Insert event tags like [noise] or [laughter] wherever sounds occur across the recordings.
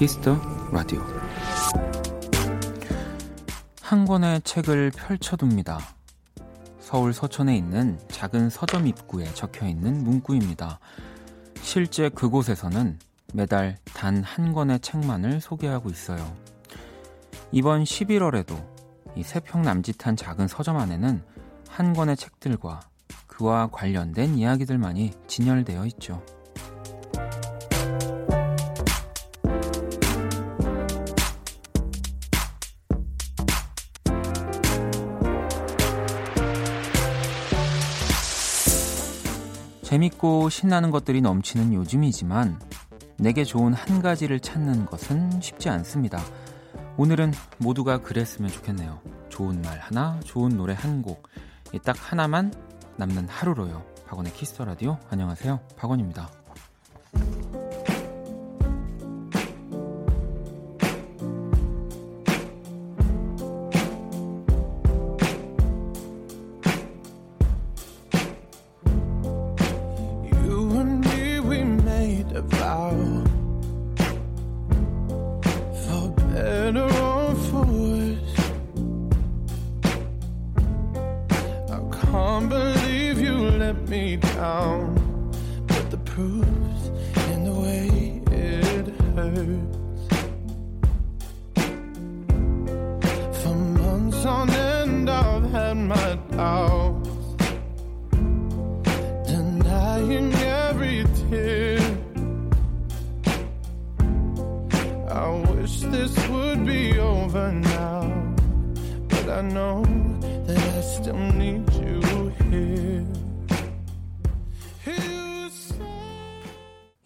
Kiss the Radio 한 권의 책을 펼쳐둡니다. 서울 서촌에 있는 작은 서점 입구에 적혀 있는 문구입니다. 실제 그곳에서는 매달 단 한 권의 책만을 소개하고 있어요. 이번 11월에도 이 세 평 남짓한 작은 서점 안에는 한 권의 책들과 그와 관련된 이야기들만이 진열되어 있죠. 재밌고 신나는 것들이 넘치는 요즘이지만 내게 좋은 한 가지를 찾는 것은 쉽지 않습니다. 오늘은 모두가 그랬으면 좋겠네요. 좋은 말 하나, 좋은 노래 한 곡. 딱 하나만 남는 하루로요. 박원의 Kiss the Radio. 안녕하세요. 박원입니다.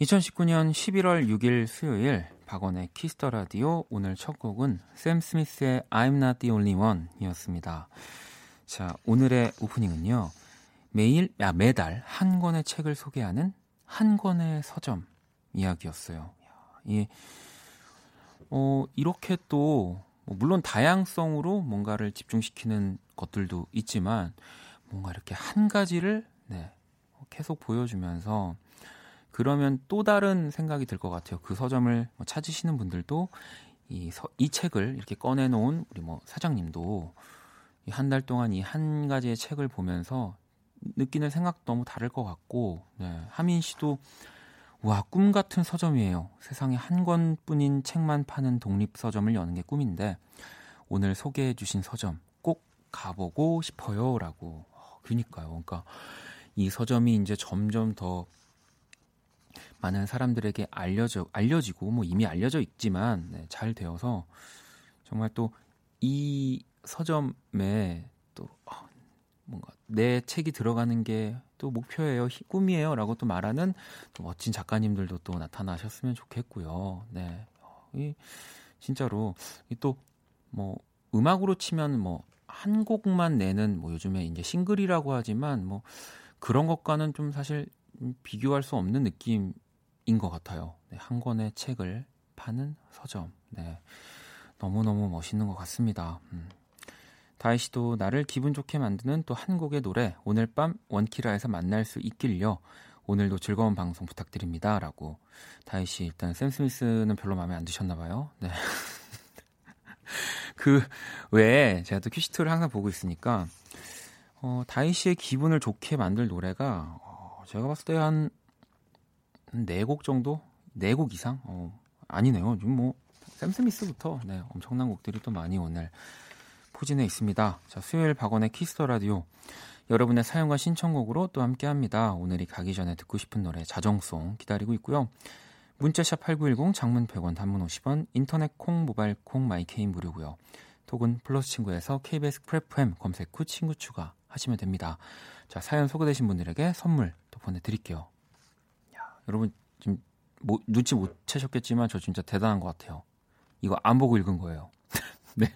2019년 11월 6일 수요일 박원의 Kiss the Radio 오늘 첫 곡은 샘 스미스의 I'm Not the Only One이었습니다. 자, 오늘의 오프닝은요. 매일 아, 매달 한 권의 책을 소개하는 한 권의 서점 이야기였어요. 이 어, 이렇게 또뭐 물론 다양성으로 뭔가를 집중시키는 것들도 있지만 뭔가 이렇게 한 가지를 네, 계속 보여주면서 그러면 또 다른 생각이 들 것 같아요. 그 서점을 뭐 찾으시는 분들도 이, 서, 이 책을 이렇게 꺼내놓은 우리 뭐 사장님도 한 달 동안 이 한 가지의 책을 보면서 느끼는 생각도 너무 다를 것 같고, 네. 하민 씨도 와, 꿈 같은 서점이에요. 세상에 한 권뿐인 책만 파는 독립 서점을 여는 게 꿈인데, 오늘 소개해 주신 서점 꼭 가보고 싶어요. 라고. 어, 그니까요. 그러니까 이 서점이 이제 점점 더 많은 사람들에게 알려져 알려지고 뭐 이미 알려져 있지만 네, 잘 되어서 정말 또 이 서점에 또 어, 뭔가 내 책이 들어가는 게 또 목표예요, 꿈이에요라고 또 말하는 또 멋진 작가님들도 또 나타나셨으면 좋겠고요. 네, 이 진짜로 또뭐 음악으로 치면 뭐 한 곡만 내는 뭐 요즘에 이제 싱글이라고 하지만 뭐 그런 것과는 좀 사실 비교할 수 없는 느낌 인 것 같아요. 네, 한 권의 책을 파는 서점. 네. 너무너무 멋있는 것 같습니다. 음. 다혜 씨도 나를 기분 좋게 만드는 또 한 곡의 노래 오늘 밤 원키라에서 만날 수 있길요. 오늘도 즐거운 방송 부탁드립니다. 라고 다혜 씨 일단 샘 스미스는 별로 마음에 안 드셨나 봐요. 네. [laughs] 그 외에 제가 또 큐시트를 항상 보고 있으니까 어, 다혜 씨의 기분을 좋게 만들 노래가 어, 제가 봤을 때 한 네 곡 정도? 네 곡 이상? 어, 아니네요. 지금 뭐, 샘 스미스부터, 네, 엄청난 곡들이 또 많이 오늘 포진해 있습니다. 자, 수요일 박원의 Kiss the Radio. 여러분의 사연과 신청곡으로 또 함께 합니다. 오늘이 가기 전에 듣고 싶은 노래 자정송 기다리고 있고요. 문자샵 8910 장문 100원 단문 50원 인터넷 콩 모바일 콩 마이케이는 무료고요. 톡은 플러스 친구에서 KBS 쿨FM 검색 후 친구 추가 하시면 됩니다. 자 사연 소개되신 분들에게 선물 또 보내드릴게요. 여러분 지금 뭐, 눈치 못 채셨겠지만 저 진짜 대단한 것 같아요. 이거 안 보고 읽은 거예요. [laughs] 네.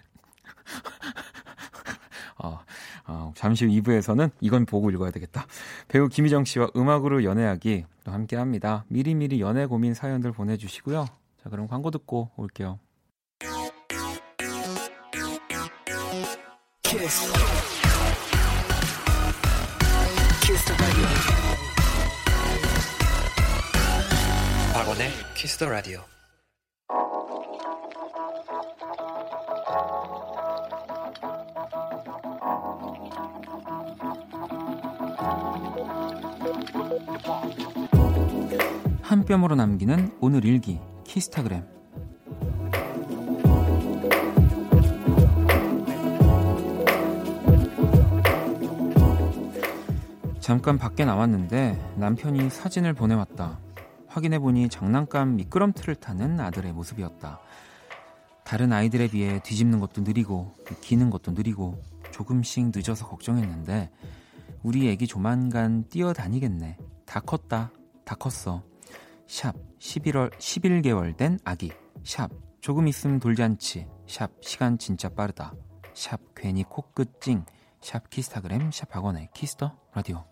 [laughs] 어, 어, 잠시 후 2부에서는 이건 보고 읽어야 되겠다. 배우 김희정 씨와 음악으로 연애하기 또 함께 합니다. 미리미리 연애 고민 사연들 보내주시고요. 자, 그럼 광고 듣고 올게요. 키스. 박원의 키스 더 라디오. 한 뼘으로 남기는 오늘 일기 키스타그램 잠깐 밖에 나왔는데 남편이 사진을 보내왔다. 확인해보니 장난감 미끄럼틀을 타는 아들의 모습이었다. 다른 아이들에 비해 뒤집는 것도 느리고 기는 것도 느리고 조금씩 늦어서 걱정했는데 우리 애기 조만간 뛰어다니겠네. 다 컸다. 다 컸어. 샵 11월 11개월 된 아기. 샵 조금 있으면 돌잔치. 샵 시간 진짜 빠르다. 샵 괜히 코끝 찡. 샵 키스타그램 샵 박원의 키스 더 라디오.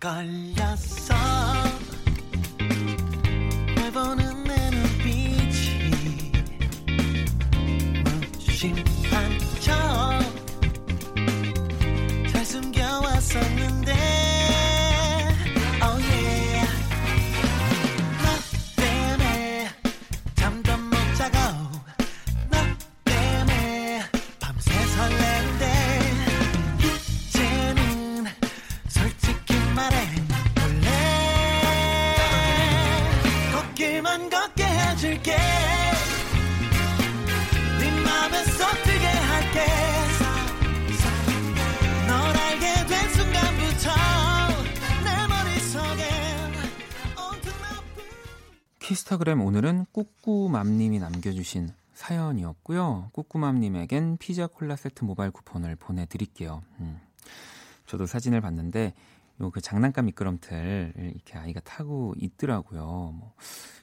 걸렸어. 널 보는 내 눈빛이 무심 키스타그램 오늘은 꾸꾸맘님이 남겨주신 사연이었고요. 꾸꾸맘님에겐 피자 콜라 세트 모바일 쿠폰을 보내드릴게요. 음. 저도 사진을 봤는데 요그 장난감 미끄럼틀 이렇게 아이가 타고 있더라고요. 뭐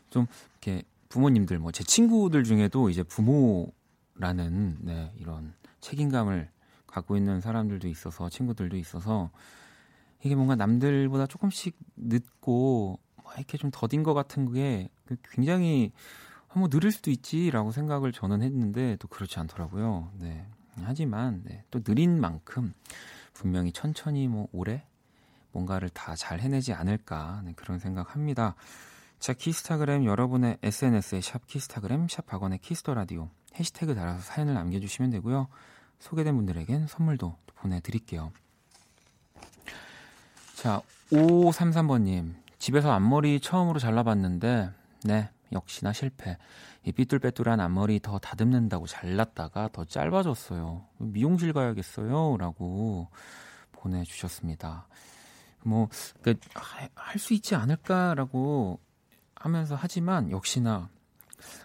좀 이렇게 부모님들 뭐 제 친구들 중에도 이제 부모라는 네, 이런 책임감을 갖고 있는 사람들도 있어서 친구들도 있어서 이게 뭔가 남들보다 조금씩 늦고 뭐 이렇게 좀 더딘 것 같은 게 굉장히 뭐 느릴 수도 있지라고 생각을 저는 했는데 또 그렇지 않더라고요. 네. 하지만 네, 또 느린 만큼 분명히 천천히 뭐 오래 뭔가를 다 잘 해내지 않을까 네, 그런 생각합니다. 자 키스타그램 여러분의 SNS에 샵 키스타그램 샵 박원의 키스 더 라디오 해시태그 달아서 사연을 남겨주시면 되고요. 소개된 분들에겐 선물도 보내드릴게요. 자 5533번님 집에서 앞머리 처음으로 잘라봤는데 네 역시나 실패. 이 삐뚤빼뚤한 앞머리 더 다듬는다고 잘랐다가 더 짧아졌어요. 미용실 가야겠어요. 라고 보내주셨습니다. 뭐, 할 수 있지 않을까라고 하면서 하지만 역시나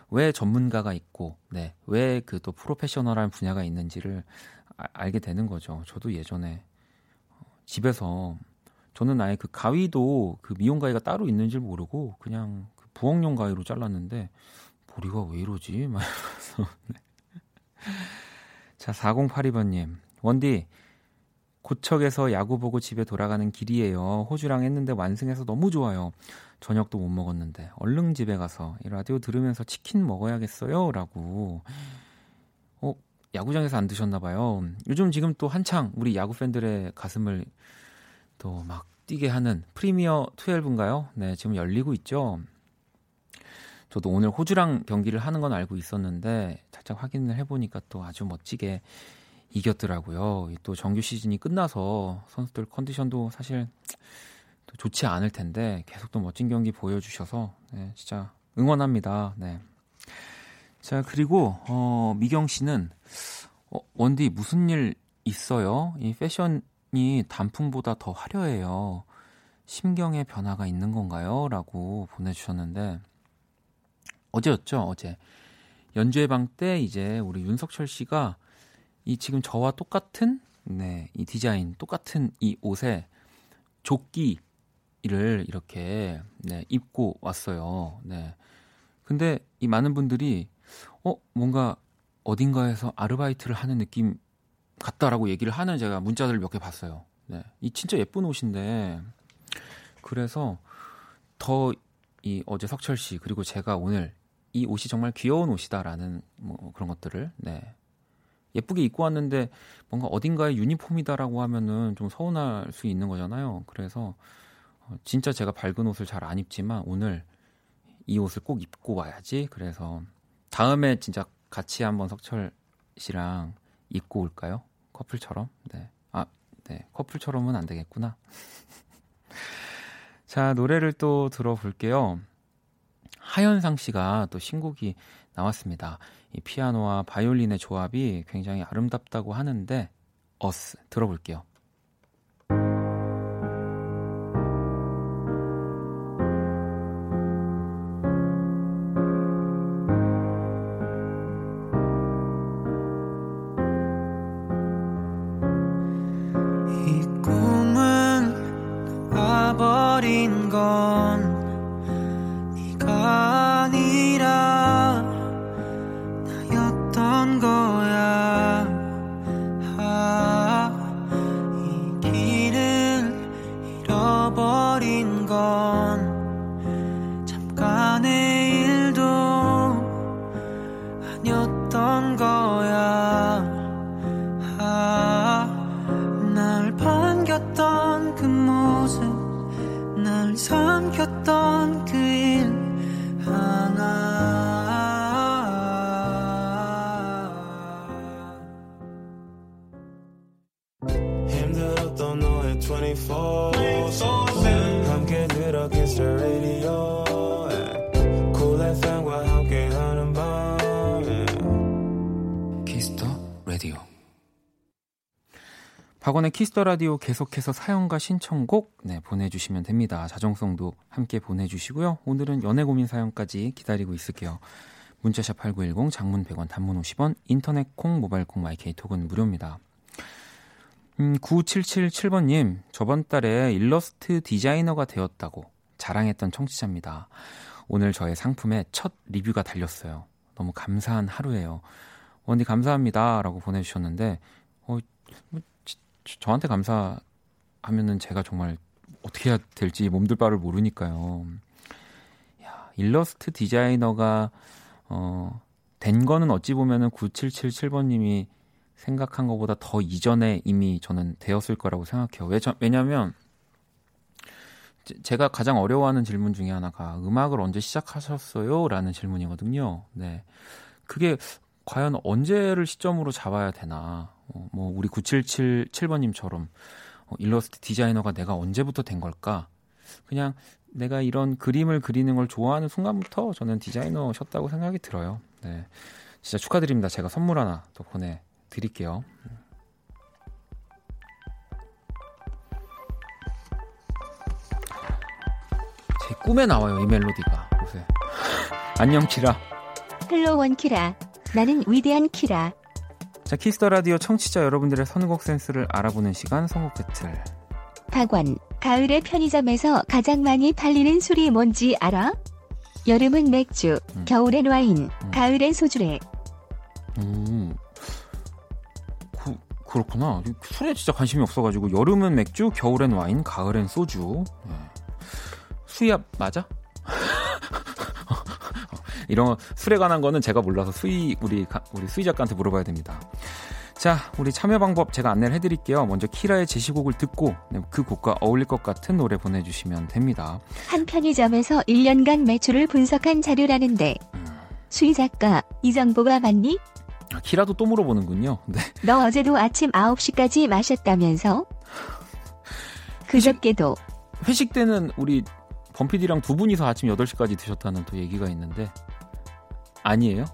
왜 전문가가 있고, 네, 왜 그 또 프로페셔널한 분야가 있는지를 아, 알게 되는 거죠. 저도 예전에 집에서 저는 아예 그 가위도 그 미용 가위가 따로 있는 줄 모르고 그냥 그 부엌용 가위로 잘랐는데 머리가 왜 이러지? [laughs] 막 이러면서. 네. 자, 4082번님. 원디, 고척에서 야구 보고 집에 돌아가는 길이에요. 호주랑 했는데 완승해서 너무 좋아요. 저녁도 못 먹었는데 얼른 집에 가서 이 라디오 들으면서 치킨 먹어야겠어요. 라고. 어, 야구장에서 안 드셨나 봐요. 요즘 지금 또 한창 우리 야구 팬들의 가슴을 또 막 뛰게 하는 프리미어 12인가요? 네, 지금 열리고 있죠. 저도 오늘 호주랑 경기를 하는 건 알고 있었는데 살짝 확인을 해보니까 또 아주 멋지게 이겼더라고요. 또 정규 시즌이 끝나서 선수들 컨디션도 사실 또 좋지 않을 텐데 계속 또 멋진 경기 보여주셔서 네, 진짜 응원합니다. 네. 자 그리고 어, 미경 씨는 어, 원디 무슨 일 있어요? 이 패션 이 단풍보다 더 화려해요. 심경의 변화가 있는 건가요? 라고 보내주셨는데 어제였죠, 어제. 연주회 방 때 이제 우리 윤석철 씨가 이 지금 저와 똑같은 네, 이 디자인 똑같은 이 옷에 조끼를 이렇게 네, 입고 왔어요. 네. 근데 이 많은 분들이 어, 뭔가 어딘가에서 아르바이트를 하는 느낌 같다라고 얘기를 하는 제가 문자들을 몇 개 봤어요. 네. 이 진짜 예쁜 옷인데 그래서 더 이 어제 석철 씨 그리고 제가 오늘 이 옷이 정말 귀여운 옷이다라는 뭐 그런 것들을 네 예쁘게 입고 왔는데 뭔가 어딘가에 유니폼이다라고 하면은 좀 서운할 수 있는 거잖아요. 그래서 어, 진짜 제가 밝은 옷을 잘 안 입지만 오늘 이 옷을 꼭 입고 와야지. 그래서 다음에 진짜 같이 한번 석철 씨랑 입고 올까요? 커플처럼? 네. 아, 네. 커플처럼은 안 되겠구나. [laughs] 자, 노래를 또 들어볼게요. 하현상 씨가 또 신곡이 나왔습니다. 이 피아노와 바이올린의 조합이 굉장히 아름답다고 하는데, 어스 들어볼게요. 버린 건 박원의 키스 더 라디오 계속해서 사연과 신청곡 네, 보내주시면 됩니다. 자정송도 함께 보내주시고요. 오늘은 연애 고민 사연까지 기다리고 있을게요. 문자샵 8910 장문 100원 단문 50원 인터넷 콩 모바일 콩 마이케이 톡은 무료입니다. 음, 9777번님 저번 달에 일러스트 디자이너가 되었다고 자랑했던 청취자입니다. 오늘 저의 상품에 첫 리뷰가 달렸어요. 너무 감사한 하루예요. 원디 감사합니다. 라고 보내주셨는데, 어, 뭐, 저한테 감사하면은 제가 정말 어떻게 해야 될지 몸둘 바를 모르니까요. 야, 일러스트 디자이너가, 어, 된 거는 어찌 보면은 9777번님이 생각한 것보다 더 이전에 이미 저는 되었을 거라고 생각해요. 왜, 저- 왜냐면, 제- 제가 가장 어려워하는 질문 중에 하나가 음악을 언제 시작하셨어요? 라는 질문이거든요. 네. 그게 과연 언제를 시점으로 잡아야 되나. 어, 뭐, 우리 9777번님처럼 어, 일러스트 디자이너가 내가 언제부터 된 걸까? 그냥 내가 이런 그림을 그리는 걸 좋아하는 순간부터 저는 디자이너셨다고 생각이 들어요. 네. 진짜 축하드립니다. 제가 선물 하나 더 보내드릴게요. 제 꿈에 나와요, 이 멜로디가. 보세요. [laughs] 안녕, 키라. Hello 원 키라. 나는 위대한 키라. 자, 키스 더 라디오 청취자 여러분들의 선곡 센스를 알아보는 시간 선곡 배틀. 박원. 가을에 편의점에서 가장 많이 팔리는 술이 뭔지 알아? 여름은 맥주, 음. 겨울엔 와인, 음. 가을엔 소주래. 음. 그, 그렇구나. 술에 진짜 관심이 없어가지고 여름은 맥주, 겨울엔 와인, 가을엔 소주. 네. 수압 맞아? 이런 거, 술에 관한 거는 제가 몰라서 수희 우리 가- 우리 수희 작가한테 물어봐야 됩니다. 자, 우리 참여 방법 제가 안내를 해드릴게요. 먼저 키라의 제시곡을 듣고 네, 그 곡과 어울릴 것 같은 노래 보내주시면 됩니다. 한 편의점에서 1년간 매출을 분석한 자료라는데. 수희 작가, 이 정보가 맞니? 아, 키라도 또 물어보는군요. 네. 너 어제도 아침 9시까지 마셨다면서? 그저께도 회식 때는 우리 범피디랑 두 분이서 아침 8시까지 드셨다는 또 얘기가 있는데 아니에요?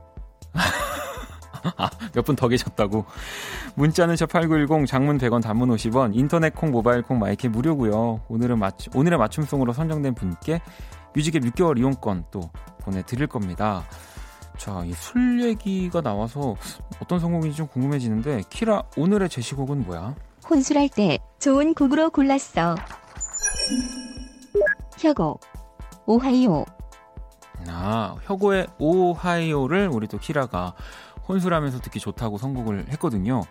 [laughs] 아, 몇 분 더 계셨다고. 문자는 샵8910 장문 100원 단문 50원 인터넷 콩 모바일 콩 마이크 무료고요. 오늘은 맞춤 오늘의 맞춤송으로 선정된 분께 뮤직앱 6개월 이용권 또 보내 드릴 겁니다. 자, 이 술 얘기가 나와서 어떤 선곡인지 좀 궁금해지는데 키라 오늘의 제시곡은 뭐야? 혼술할 때 좋은 곡으로 골랐어. 혁오. 오하이오. 아, 혁오의 오하이오를 우리 또 키라가 혼술하면서 듣기 좋다고 선곡을 했거든요.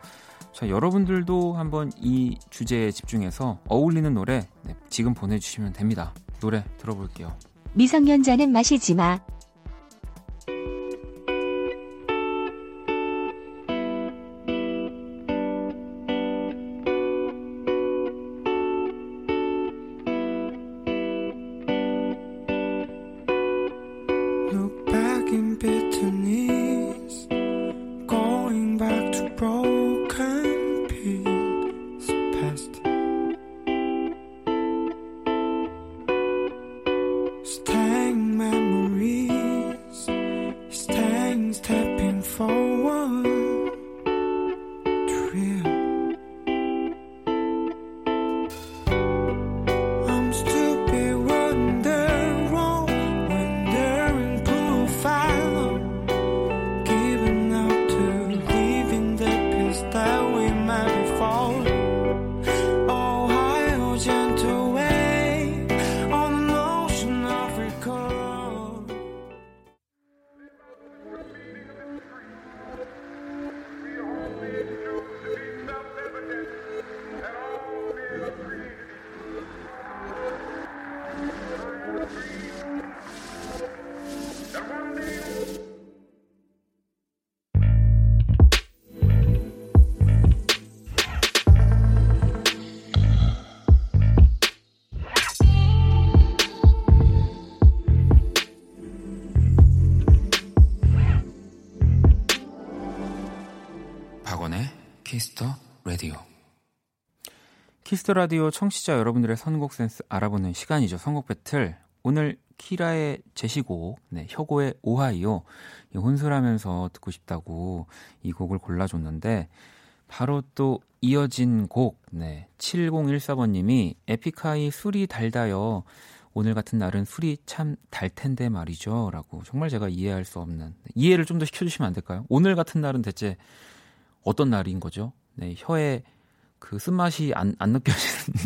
자, 여러분들도 한번 이 주제에 집중해서 어울리는 노래 네, 지금 보내주시면 됩니다. 노래 들어볼게요. 미성년자는 마시지 마. 키스 더 라디오 청취자 여러분들의 선곡 센스 알아보는 시간이죠. 선곡 배틀. 오늘 키라의 제시곡, 네, 혁오의 오하이오. 이 혼술하면서 듣고 싶다고 이 곡을 골라줬는데, 바로 또 이어진 곡, 네, 7014번님이 에픽하이 술이 달다요. 오늘 같은 날은 술이 참 달 텐데 말이죠. 라고. 정말 제가 이해할 수 없는. 이해를 좀 더 시켜주시면 안 될까요? 오늘 같은 날은 대체 어떤 날인 거죠? 네, 혀에 그 쓴맛이 안, 안 느껴지는.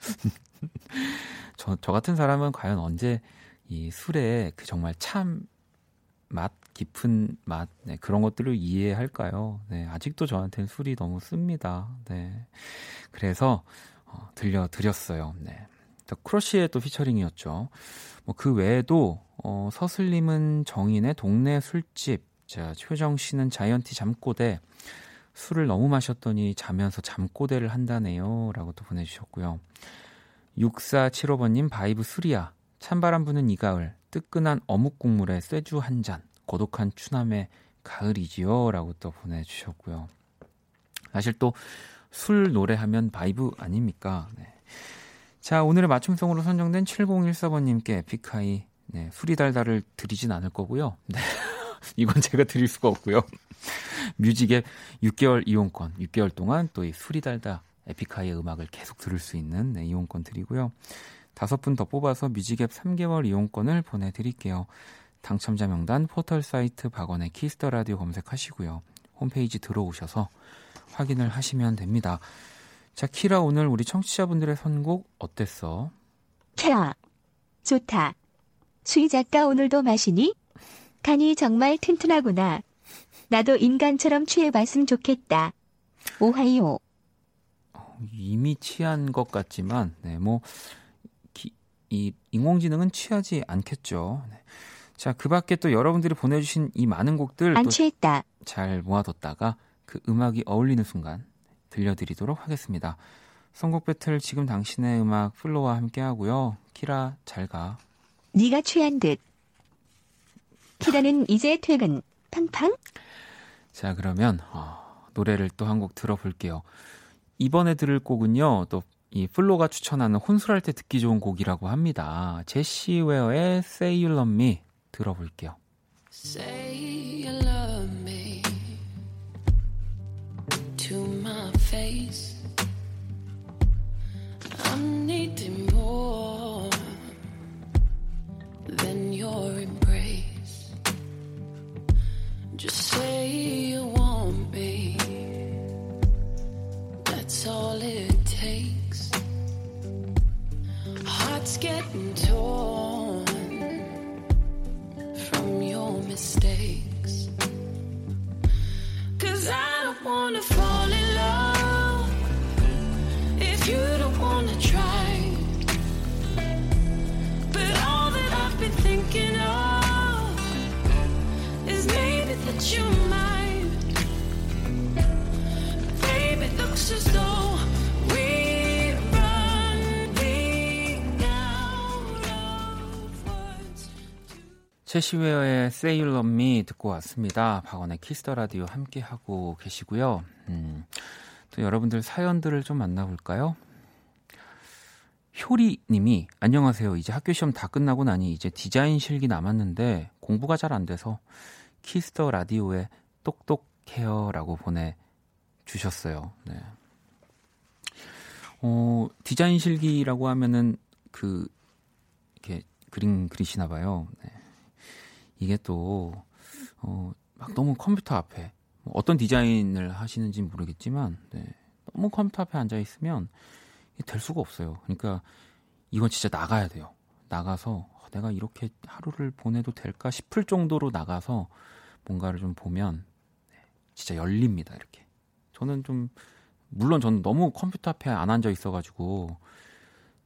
[laughs] 저, 저 같은 사람은 과연 언제 이 술에 그 정말 참 맛, 깊은 맛, 네, 그런 것들을 이해할까요? 네, 아직도 저한테는 술이 너무 씁니다. 네. 그래서, 어, 들려드렸어요. 네. 더 크러쉬의 또 피처링이었죠. 뭐 그 외에도, 어, 서슬님은 정인의 동네 술집, 자, 효정 씨는 자이언티 잠꼬대, 술을 너무 마셨더니 자면서 잠꼬대를 한다네요. 라고 또 보내주셨고요. 6475번님 바이브 술이야. 찬바람 부는 이 가을. 뜨끈한 어묵 국물에 쇠주 한 잔. 고독한 추남의 가을이지요. 라고 또 보내주셨고요. 사실 또 술 노래하면 바이브 아닙니까? 네. 자, 오늘의 맞춤송으로 선정된 7014번님께 에픽하이 네, 술이 달다를 드리진 않을 거고요. 네. 이건 [laughs] 제가 드릴 수가 없고요. [laughs] 뮤직앱 6개월 이용권, 6개월 동안 또 이 술이 달다 에픽하이의 음악을 계속 들을 수 있는 네, 이용권 드리고요. 다섯 분 더 뽑아서 뮤직앱 3개월 이용권을 보내드릴게요. 당첨자 명단 포털 사이트 박원의 키스 더 라디오 검색하시고요. 홈페이지 들어오셔서 확인을 하시면 됩니다. 자, 키라 오늘 우리 청취자분들의 선곡 어땠어? 캬. 좋다. 수희 작가 오늘도 마시니? 간이 정말 튼튼하구나. 나도 인간처럼 취해봤으면 좋겠다. 오하이오. 이미 취한 것 같지만, 네, 뭐, 기- 이 인공지능은 취하지 않겠죠. 네. 자, 그 밖에 또 여러분들이 보내주신 이 많은 곡들 안또 취했다. 잘 모아뒀다가 그 음악이 어울리는 순간 들려드리도록 하겠습니다. 선곡 배틀 지금 당신의 음악 플로와 함께 하고요. 키라 잘 가. 네가 취한 듯. 키라는 이제 퇴근. 팡팡. 자, 그러면 어, 노래를 또 한 곡 들어볼게요. 이번에 들을 곡은요. 또 이 플로가 추천하는 혼술할 때 듣기 좋은 곡이라고 합니다. 제시 웨어의 Say You Love Me 들어볼게요. Say you love me to my face. I'm needing more than your embrace. Just say you want me. That's all it takes. Hearts getting torn 제시웨어의 Say You Love Me 듣고 왔습니다. 박원의 키스 더 라디오 함께 하고 계시고요. 음, 또 여러분들 사연들을 좀 만나볼까요? 효리님이 안녕하세요. 이제 학교 시험 다 끝나고 나니 이제 디자인 실기 남았는데 공부가 잘 안 돼서 키스 더 라디오에 똑똑해요라고 보내 주셨어요. 네. 어, 디자인 실기라고 하면은 그 이렇게 그림 그리시나 봐요. 네. 이게 또 어, 막 너무 컴퓨터 앞에 뭐 어떤 디자인을 하시는지 모르겠지만 네. 너무 컴퓨터 앞에 앉아 있으면 될 수가 없어요. 그러니까 이건 진짜 나가야 돼요. 나가서 어, 내가 이렇게 하루를 보내도 될까 싶을 정도로 나가서 뭔가를 좀 보면 네, 진짜 열립니다. 이렇게 저는 좀 물론 저는 너무 컴퓨터 앞에 안 앉아 있어가지고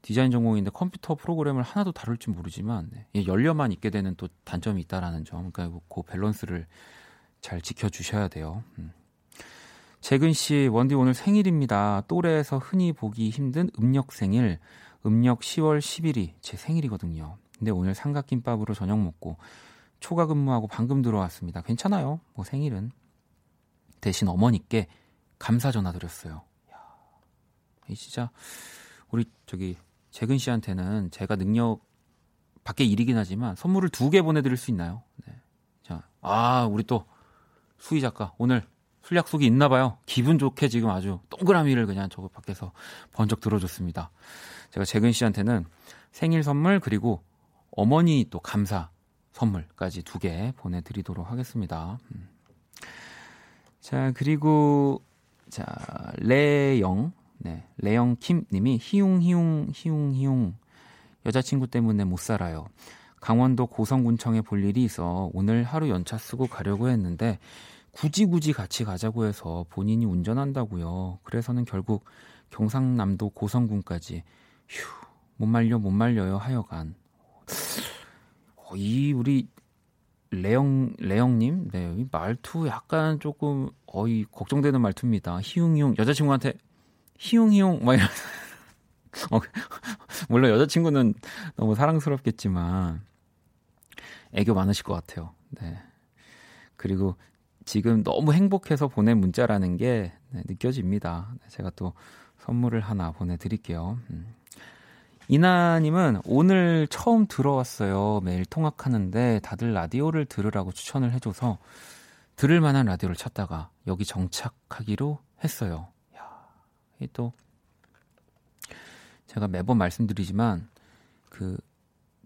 디자인 전공인데 컴퓨터 프로그램을 하나도 다룰 줄 모르지만 네, 열려만 있게 되는 또 단점이 있다라는 점, 그러니까 그 밸런스를 잘 지켜주셔야 돼요. 음. 재근 씨, 원디 오늘 생일입니다. 또래에서 흔히 보기 힘든 음력 생일, 음력 10월 10일이 제 생일이거든요. 근데 오늘 삼각김밥으로 저녁 먹고 초과 근무하고 방금 들어왔습니다. 괜찮아요. 뭐 생일은 대신 어머니께 감사 전화 드렸어요. 야, 이 진짜 우리 저기 재근 씨한테는 제가 능력 밖에 일이긴 하지만 선물을 두 개 보내드릴 수 있나요? 네. 자, 아 우리 또 수희 작가 오늘 술 약속이 있나 봐요. 기분 좋게 지금 아주 동그라미를 그냥 저거 밖에서 번쩍 들어줬습니다. 제가 재근 씨한테는 생일 선물 그리고 어머니 또 감사 선물까지 두 개 보내드리도록 하겠습니다. 음. 자 그리고 자 레영 네 레영 킴 님이 희웅 희웅 희웅 희웅 여자친구 때문에 못 살아요. 강원도 고성군청에 볼 일이 있어 오늘 하루 연차 쓰고 가려고 했는데 굳이 굳이 같이 가자고 해서 본인이 운전한다고요. 그래서는 결국 경상남도 고성군까지 휴 못 말려 못 말려요 하여간 어, 이 우리 레영 레영님 네이 말투 약간 조금 어이 걱정되는 말투입니다. 희웅희웅 여자친구한테 희웅희웅 막 이런 [laughs] 어, 물론 여자친구는 너무 사랑스럽겠지만 애교 많으실 것 같아요. 네 그리고 지금 너무 행복해서 보낸 문자라는 게 네, 느껴집니다. 제가 또 선물을 하나 보내드릴게요. 음. 이나님은 오늘 처음 들어왔어요. 매일 통학하는데 다들 라디오를 들으라고 추천을 해줘서 들을 만한 라디오를 찾다가 여기 정착하기로 했어요. 야, 또 제가 매번 말씀드리지만 그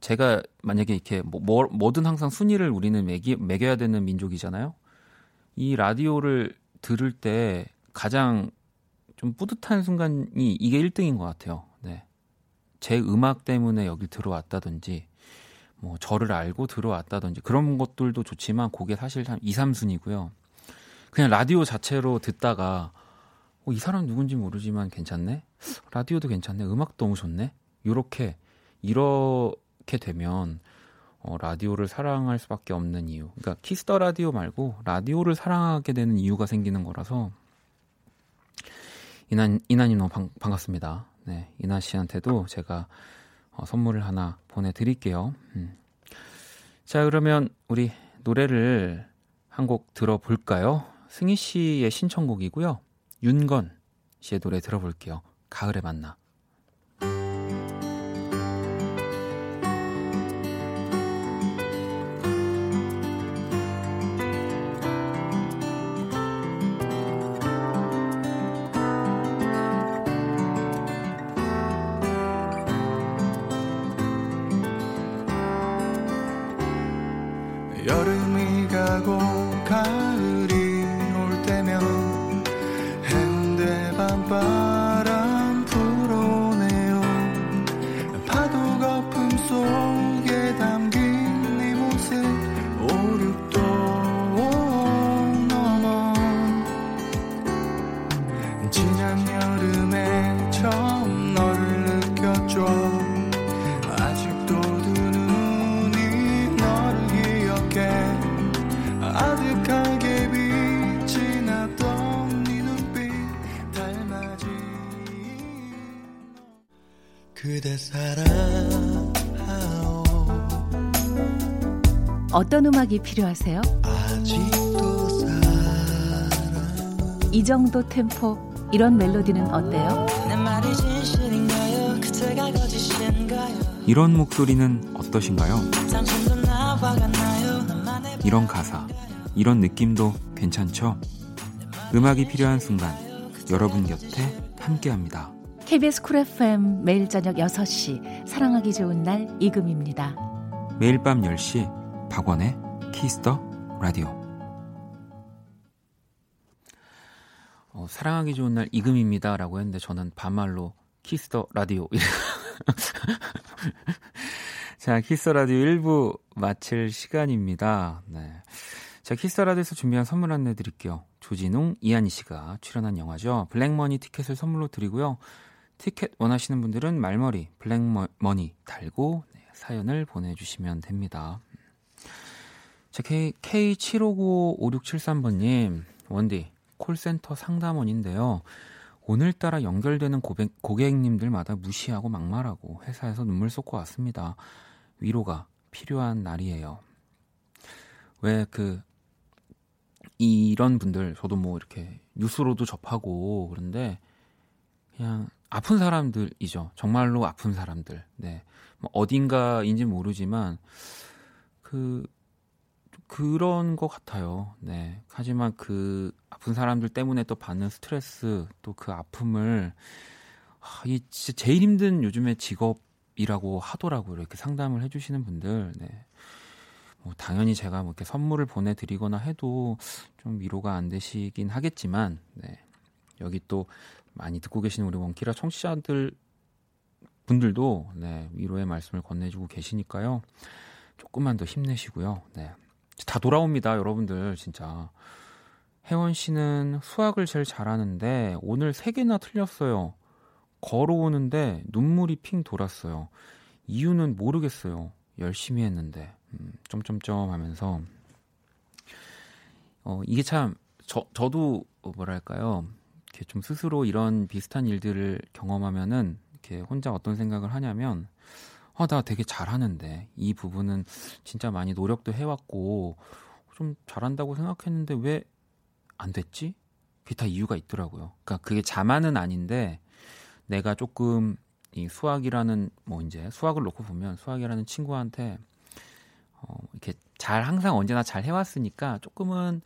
제가 만약에 이렇게 뭐, 뭐 뭐든 항상 순위를 우리는 매기, 매겨야 되는 민족이잖아요. 이 라디오를 들을 때 가장 좀 뿌듯한 순간이 이게 1등인 것 같아요. 네. 제 음악 때문에 여기 들어왔다든지 뭐 저를 알고 들어왔다든지 그런 것들도 좋지만 그게 사실 한 2, 3순위고요. 그냥 라디오 자체로 듣다가 어, 이 사람 누군지 모르지만 괜찮네. 라디오도 괜찮네. 음악도 너무 좋네. 요렇게 이렇게 되면 어, 라디오를 사랑할 수밖에 없는 이유. 그러니까 키스 더 라디오 말고 라디오를 사랑하게 되는 이유가 생기는 거라서 이난 이난님 너무 반, 반갑습니다. 네, 이나 씨한테도 제가 어, 선물을 하나 보내드릴게요. 음. 자, 그러면 우리 노래를 한 곡 들어볼까요? 승희 씨의 신청곡이고요. 윤건 씨의 노래 들어볼게요. 가을에 만나. 어떤 음악이 필요하세요? 아직도 사랑 이 정도 템포, 이런 멜로디는 어때요? 내 말이 진실인가요? 그대가 거짓인가요? 이런 목소리는 어떠신가요? 이런 가사, 이런 느낌도 괜찮죠? 음악이 필요한 순간, 여러분 곁에 함께합니다. KBS 쿨 FM 매일 저녁 6시 사랑하기 좋은 날 이금입니다. 매일 밤 10시, 박원의 키스 더 라디오. 어, 사랑하기 좋은 날 이금희입니다. 라고 했는데 저는 반말로 키스 더 라디오. [laughs] 자, 키스 더 라디오 1부 마칠 시간입니다. 네. 자, 키스 더 라디오에서 준비한 선물 안내 드릴게요. 조진웅, 이하늬 씨가 출연한 영화죠. 블랙머니 티켓을 선물로 드리고요. 티켓 원하시는 분들은 말머리 블랙머니 달고 네, 사연을 보내주시면 됩니다. 자, K, K75955673번님, 원디, 콜센터 상담원인데요. 오늘따라 연결되는 고백, 고객님들마다 무시하고 막말하고 회사에서 눈물 쏟고 왔습니다. 위로가 필요한 날이에요. 왜 그, 이런 분들, 저도 뭐 이렇게 뉴스로도 접하고 그런데 그냥 아픈 사람들이죠. 정말로 아픈 사람들. 네. 뭐 어딘가인지 모르지만 그 그런 것 같아요. 네. 하지만 그 아픈 사람들 때문에 또 받는 스트레스 또 그 아픔을 아, 이 진짜 제일 힘든 요즘에 직업이라고 하더라고요. 이렇게 상담을 해주시는 분들. 네. 뭐 당연히 제가 뭐 이렇게 선물을 보내드리거나 해도 좀 위로가 안 되시긴 하겠지만, 네. 여기 또 많이 듣고 계시는 우리 원키라 청취자들 분들도 네, 위로의 말씀을 건네주고 계시니까요. 조금만 더 힘내시고요. 네. 다 돌아옵니다, 여러분들, 진짜. 혜원 씨는 수학을 제일 잘하는데 오늘 세 개나 틀렸어요. 걸어오는데 눈물이 핑 돌았어요. 이유는 모르겠어요. 열심히 했는데. 음, 점점점 하면서 어, 이게 참 저, 저도 뭐랄까요. 이렇게 좀 스스로 이런 비슷한 일들을 경험하면은 이렇게 혼자 어떤 생각을 하냐면 아, 나 되게 잘하는데 이 부분은 진짜 많이 노력도 해왔고 좀 잘한다고 생각했는데 왜 안 됐지? 그게 다 이유가 있더라고요. 그러니까 그게 자만은 아닌데 내가 조금 이 수학이라는 뭐 이제 수학을 놓고 보면 수학이라는 친구한테 어 이렇게 잘 항상 언제나 잘 해왔으니까 조금은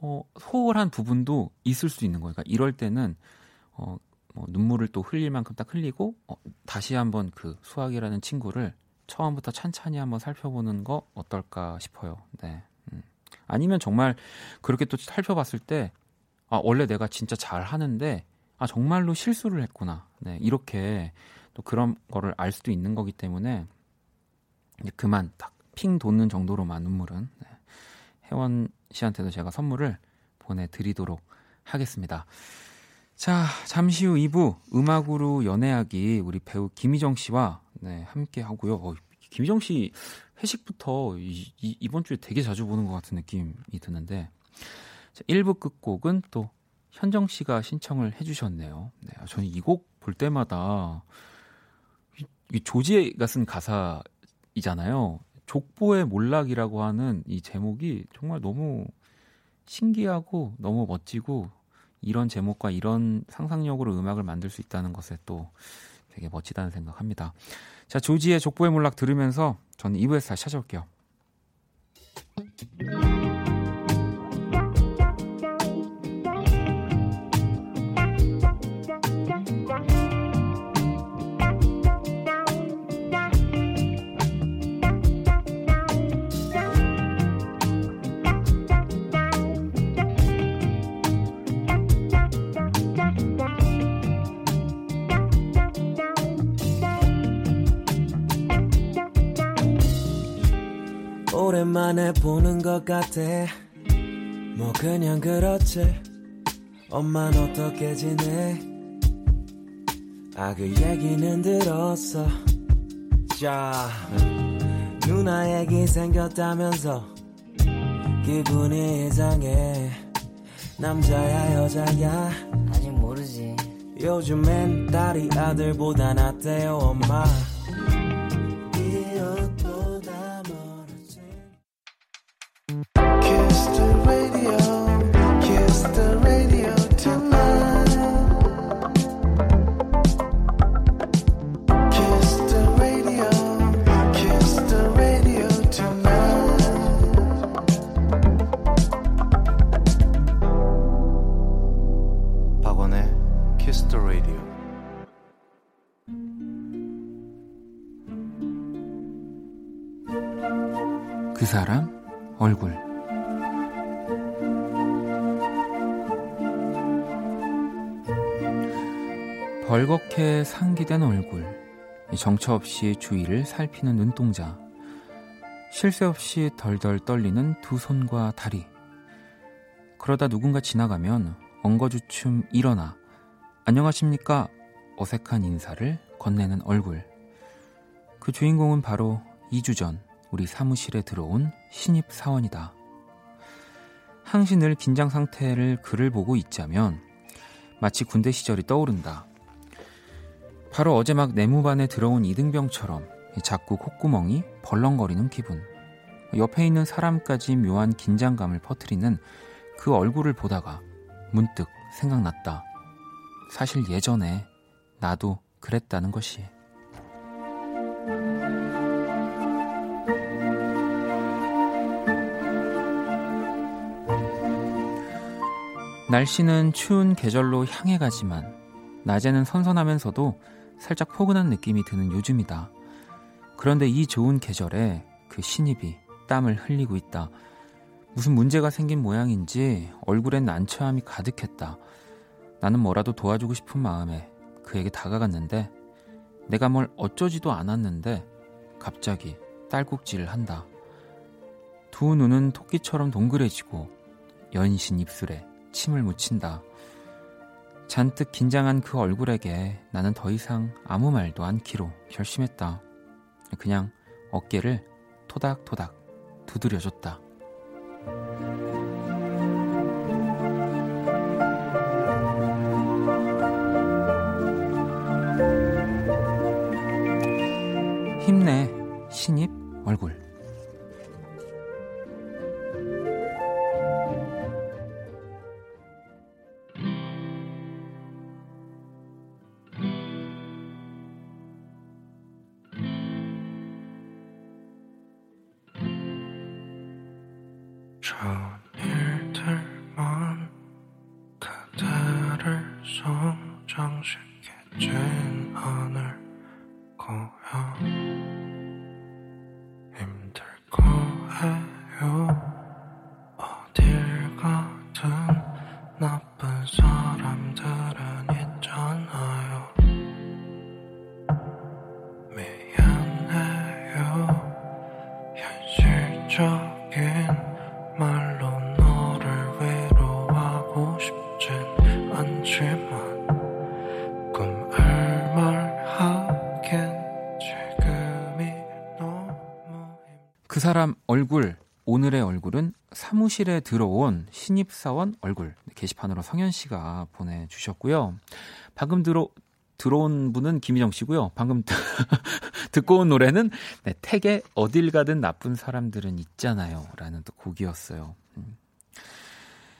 어 소홀한 부분도 있을 수 있는 거예요. 그러니까 이럴 때는 어 뭐 눈물을 또 흘릴 만큼 딱 흘리고 어, 다시 한번 그 수학이라는 친구를 처음부터 찬찬히 한번 살펴보는 거 어떨까 싶어요. 네. 음. 아니면 정말 그렇게 또 살펴봤을 때 아, 원래 내가 진짜 잘 하는데 아, 정말로 실수를 했구나. 네. 이렇게 또 그런 거를 알 수도 있는 거기 때문에 이제 그만 딱핑 돋는 정도로만 눈물은 네. 혜원 씨한테도 제가 선물을 보내드리도록 하겠습니다. 자, 잠시 후 2부 음악으로 연애하기 우리 배우 김희정 씨와 네, 함께 하고요. 어, 김희정 씨 회식부터 이, 이, 번 주에 되게 자주 보는 것 같은 느낌이 드는데 자, 1부 끝곡은 또 현정 씨가 신청을 해주셨네요. 네, 저는 이 곡 볼 때마다 이, 이 조지가 쓴 가사이잖아요. 족보의 몰락이라고 하는 이 제목이 정말 너무 신기하고 너무 멋지고 이런 제목과 이런 상상력으로 음악을 만들 수 있다는 것에 또 되게 멋지다는 생각합니다. 자, 조지의 족보의 몰락 들으면서 저는 2부에서 다시 찾아올게요. 오랜만에 보는 것 같아. 뭐 그냥 그렇지. 엄만 어떻게 지내? 아 그 얘기는 들었어. 자 누나 얘기 생겼다면서 기분이 이상해. 남자야 여자야? 아직 모르지. 요즘엔 딸이 아들보다 낫대요 엄마 사람 얼굴. 벌겋게 상기된 얼굴 정처 없이 주위를 살피는 눈동자 쉴새 없이 덜덜 떨리는 두 손과 다리. 그러다 누군가 지나가면 엉거주춤 일어나 안녕하십니까? 어색한 인사를 건네는 얼굴. 그 주인공은 바로 2주 전 우리 사무실에 들어온 신입 사원이다. 항시 늘 긴장 상태를 글을 보고 있자면 마치 군대 시절이 떠오른다. 바로 어제 막 내무반에 들어온 이등병처럼 자꾸 콧구멍이 벌렁거리는 기분. 옆에 있는 사람까지 묘한 긴장감을 퍼뜨리는 그 얼굴을 보다가 문득 생각났다. 사실 예전에 나도 그랬다는 것이. 날씨는 추운 계절로 향해 가지만 낮에는 선선하면서도 살짝 포근한 느낌이 드는 요즘이다. 그런데 이 좋은 계절에 그 신입이 땀을 흘리고 있다. 무슨 문제가 생긴 모양인지 얼굴엔 난처함이 가득했다. 나는 뭐라도 도와주고 싶은 마음에 그에게 다가갔는데 내가 뭘 어쩌지도 않았는데 갑자기 딸꾹질을 한다. 두 눈은 토끼처럼 동그래지고 연신 입술에 침을 묻힌다. 잔뜩 긴장한 그 얼굴에게 나는 더 이상 아무 말도 않기로 결심했다. 그냥 어깨를 토닥토닥 두드려줬다. 힘내, 신입 얼굴. 좋 사람 얼굴 오늘의 얼굴은 사무실에 들어온 신입사원 얼굴 게시판으로 성현 씨가 보내주셨고요. 방금 들어 들어온 분은 김희정 씨고요. 방금 [laughs] 듣고 온 노래는 네, 택의 어딜 가든 나쁜 사람들은 있잖아요라는 또 곡이었어요. 음.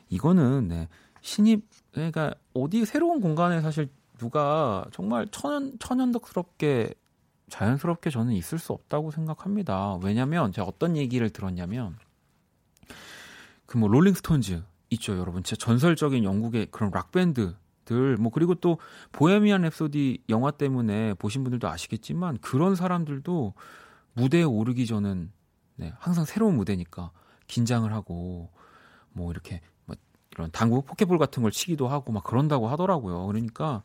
이거는 네, 신입 그러니까 어디 새로운 공간에 사실 누가 정말 천연 천연덕스럽게 자연스럽게 저는 있을 수 없다고 생각합니다. 왜냐면 제가 어떤 얘기를 들었냐면 그 뭐 롤링스톤즈 있죠, 여러분. 진짜 전설적인 영국의 그런 락 밴드들 뭐 그리고 또 보헤미안 랩소디 영화 때문에 보신 분들도 아시겠지만 그런 사람들도 무대에 오르기 전은 네, 항상 새로운 무대니까 긴장을 하고 뭐 이렇게 뭐 이런 당구 포켓볼 같은 걸 치기도 하고 막 그런다고 하더라고요. 그러니까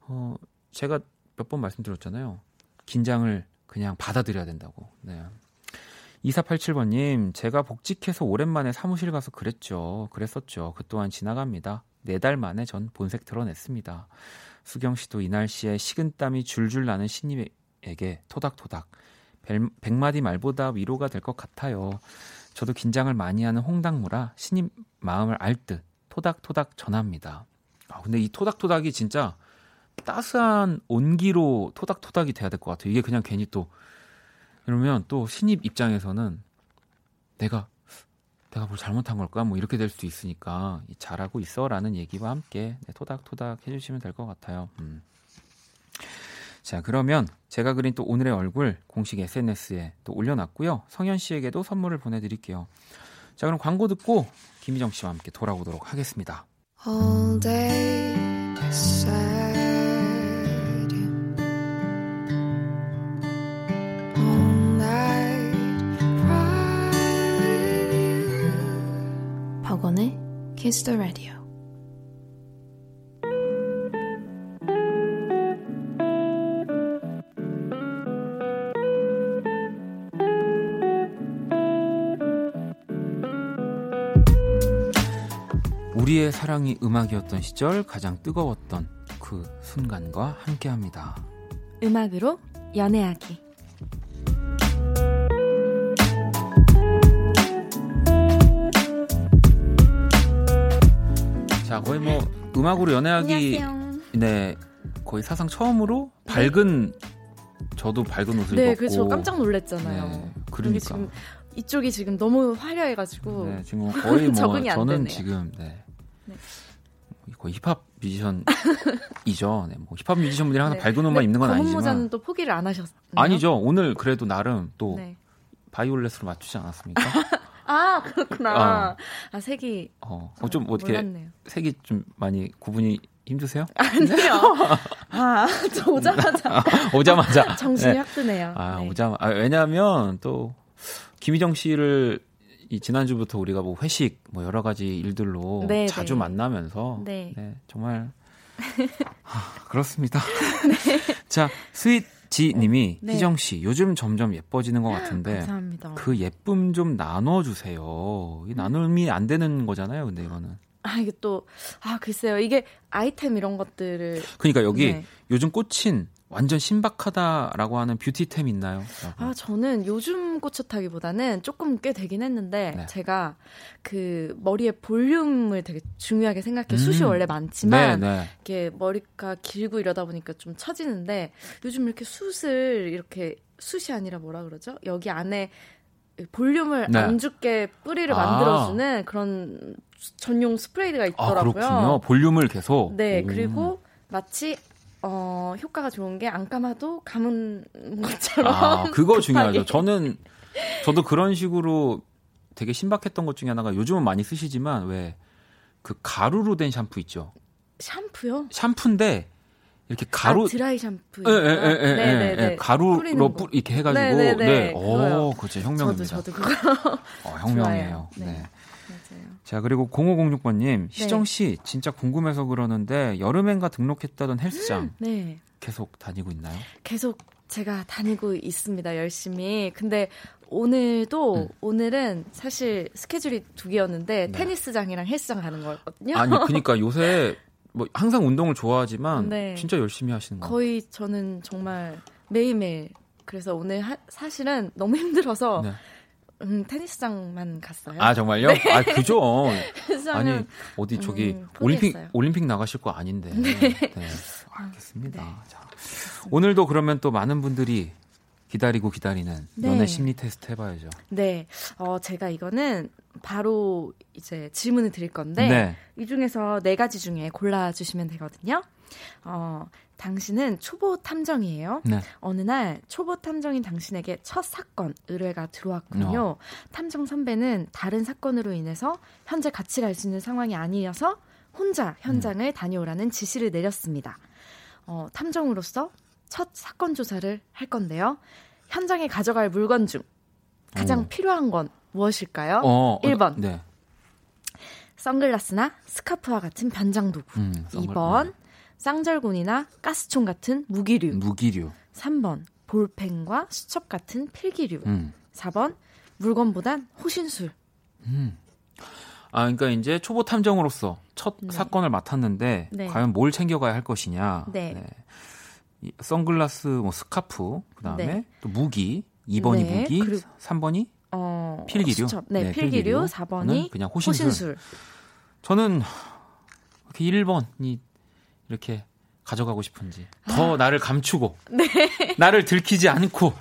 어 제가 몇 번 말씀드렸잖아요. 긴장을 그냥 받아들여야 된다고. 네. 2487번님, 제가 복직해서 오랜만에 사무실 가서 그랬죠. 그랬었죠. 그 또한 지나갑니다. 네 달 만에 전 본색 드러냈습니다. 수경 씨도 이 날씨에 식은땀이 줄줄 나는 신입에게 토닥토닥. 백- 백마디 말보다 위로가 될 것 같아요. 저도 긴장을 많이 하는 홍당무라 신입 마음을 알 듯 토닥토닥 전합니다. 아, 근데 이 토닥토닥이 진짜 따스한 온기로 토닥토닥이 돼야 될 것 같아요. 이게 그냥 괜히 또 그러면 또 신입 입장에서는 내가 내가 뭘 잘못한 걸까 뭐 이렇게 될 수도 있으니까 이 잘하고 있어라는 얘기와 함께 네, 토닥토닥 해주시면 될 것 같아요. 음. 자 그러면 제가 그린 또 오늘의 얼굴 공식 SNS에 또 올려놨고요. 성현 씨에게도 선물을 보내드릴게요. 자 그럼 광고 듣고 김희정 씨와 함께 돌아오도록 하겠습니다. Kiss the Radio. 우리의 사랑이 음악이었던 시절 가장 뜨거웠던 그 순간과 함께합니다. 음악으로 연애하기. 자, 거의 뭐 음악으로 연애하기. 네 거의 사상 처음으로 밝은 저도 밝은 옷을 네, 입었고 그렇죠. 깜짝 놀랐잖아요. 네, 그러니까 지금 이쪽이 지금 너무 화려해가지고 네, 지금 [laughs] 거의 뭐 적응이 안 저는 되네요. 지금 네. 네. 거의 힙합 뮤지션이죠. 네, 뭐 힙합 뮤지션분들이 항상 네. 밝은 옷만 입는 건 아니지만 모자는 또 포기를 안 하셨나요? 아니죠. 오늘 그래도 나름 또 네. 바이올렛으로 맞추지 않았습니까? [laughs] 아 그렇구나. 아 색이 어, 어, 좀 어떻게 몰랐네요. 색이 좀 많이 구분이 힘드세요? [laughs] 아니요. 아 저 오자마자 [laughs] 오자마자 [laughs] 정신이 네. 확 드네요. 아, 네. 오자 아, 왜냐하면 또 김희정 씨를 이 지난주부터 우리가 뭐 회식 뭐 여러 가지 일들로 네, 자주 네. 만나면서 네. 정말 하, 그렇습니다. 자 스윗 지 님이 네. 희정 씨 요즘 점점 예뻐지는 것 같은데 감사합니다. 그 예쁨 좀 나눠 주세요. 이 나눔이 안 되는 거잖아요. 근데 이거는 아 이게 또 아 글쎄요 이게 아이템 이런 것들을 그러니까 여기 네. 요즘 꽂힌 완전 신박하다라고 하는 뷰티템 있나요? 라고. 아, 저는 요즘 꽂혔다기보다는 조금 꽤 되긴 했는데, 네. 제가 그 머리의 볼륨을 되게 중요하게 생각해. 음. 숱이 원래 많지만, 네, 네. 이렇게 머리가 길고 이러다 보니까 좀 처지는데, 요즘 이렇게 숱을 이렇게, 숱이 아니라 뭐라 그러죠? 여기 안에 볼륨을 네. 안 죽게 뿌리를 아. 만들어주는 그런 전용 스프레이가 아 있더라고요. 그렇군요. 볼륨을 계속. 네, 오. 그리고 마치 어, 효과가 좋은 게 안 감아도 감은 [laughs] 것처럼. 아, 그거 급하게. 중요하죠. 저는 저도 그런 식으로 되게 신박했던 것 중에 하나가 요즘은 많이 쓰시지만 왜 그 가루로 된 샴푸 있죠. 샴푸요? 샴푸인데 이렇게 가루 아, 드라이 샴푸. 예, 예, 예, 예, 예, 네네네. 예, 가루로 뿌 거. 이렇게 해 가지고 네네네. 네. 오, 그렇죠 혁명입니다. 저도, 저도 그거. 어, 혁명이에요. 네. 네. 자 그리고 0506번님 네. 시정 씨 진짜 궁금해서 그러는데 여름엔가 등록했다던 헬스장 네. 계속 다니고 있나요? 계속 제가 다니고 있습니다. 열심히. 근데 오늘도 음. 오늘은 사실 스케줄이 두 개였는데 네. 테니스장이랑 헬스장 가는 거였거든요. 아니 [laughs] 그러니까 요새 뭐 항상 운동을 좋아하지만 네. 진짜 열심히 하시는 거예요. 거의 저는 정말 매일매일 그래서 오늘 하- 사실은 너무 힘들어서 네. 음, 테니스장만 갔어요. 아 정말요? 아 그죠. [laughs] 아니 어디 저기 음, 올림픽. 올림픽 나가실 거 아닌데. 네. 알겠습니다. 자, 오늘도 그러면 또 많은 분들이 기다리고 기다리는 네. 연애 심리 테스트 해봐야죠. 네, 어, 제가 이거는 바로 이제 질문을 드릴 건데 네. 이 중에서 네 가지 중에 골라 주시면 되거든요. 어, 당신은 초보 탐정이에요. 네. 어느 날 초보 탐정인 당신에게 첫 사건 의뢰가 들어왔군요. 어. 탐정 선배는 다른 사건으로 인해서 현재 같이 갈 수 있는 상황이 아니어서 혼자 현장을 음. 다녀오라는 지시를 내렸습니다. 어, 탐정으로서 첫 사건 조사를 할 건데요. 현장에 가져갈 물건 중 가장 오. 필요한 건 무엇일까요? 어, 1번. 네. 선글라스나 스카프와 같은 변장 도구. 음, 선글- 2번 쌍절곤이나 가스총 같은 무기류. 음, 무기류. 3번 볼펜과 수첩 같은 필기류. 음. 4번 물건보단 호신술. 음. 아, 그러니까 이제 초보 탐정으로서 첫 네. 사건을 맡았는데 네. 과연 뭘 챙겨가야 할 것이냐. 네. 이 선글라스, 뭐 스카프, 그다음에 네. 또 무기, 2번이 네, 무기, 그리고- 3번이 어, 필기류. 수첩. 네, 네, 필기류. 필기류. 4번이 그냥 호신술. 호신술. 저는 이렇게 1번이 이렇게 가져가고 싶은지 더 나를 감추고 아. [laughs] 네. 나를 들키지 않고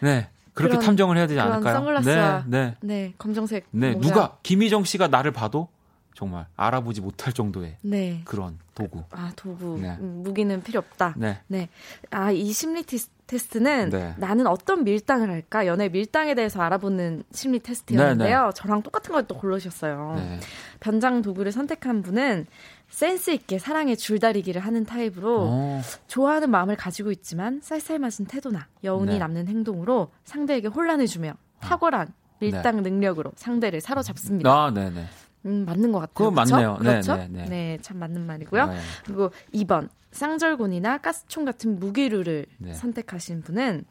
네 그렇게 그런- 탐정을 해야 되지 않을까요? 선글라스와 네, 네, 네, 검정색 네. 모자. 누가 김희정 씨가 나를 봐도 정말 알아보지 못할 정도의 네. 그런 도구. 아, 도구. 네. 음, 무기는 필요 없다. 네. 네. 아, 이 심리 테스- 테스트는 네. 나는 어떤 밀당을 할까? 연애 밀당에 대해서 알아보는 심리 테스트였는데요. 저랑 똑같은 걸또 고르셨어요. 네. 변장 도구를 선택한 분은 센스 있게 사랑의 줄다리기를 하는 타입으로 어, 좋아하는 마음을 가지고 있지만 쌀쌀 맞은 태도나 여운이 네. 남는 행동으로 상대에게 혼란을 주며 탁월한 밀당 능력으로 상대를 사로잡습니다. 아, 네, 네. 음, 맞는 것 같아요. 그거 그쵸? 맞네요. 네, 그렇죠? 네, 네. 네, 참 맞는 말이고요. 네. 그리고 2번 쌍절곤이나 가스총 같은 무기류를 네. 선택하신 분은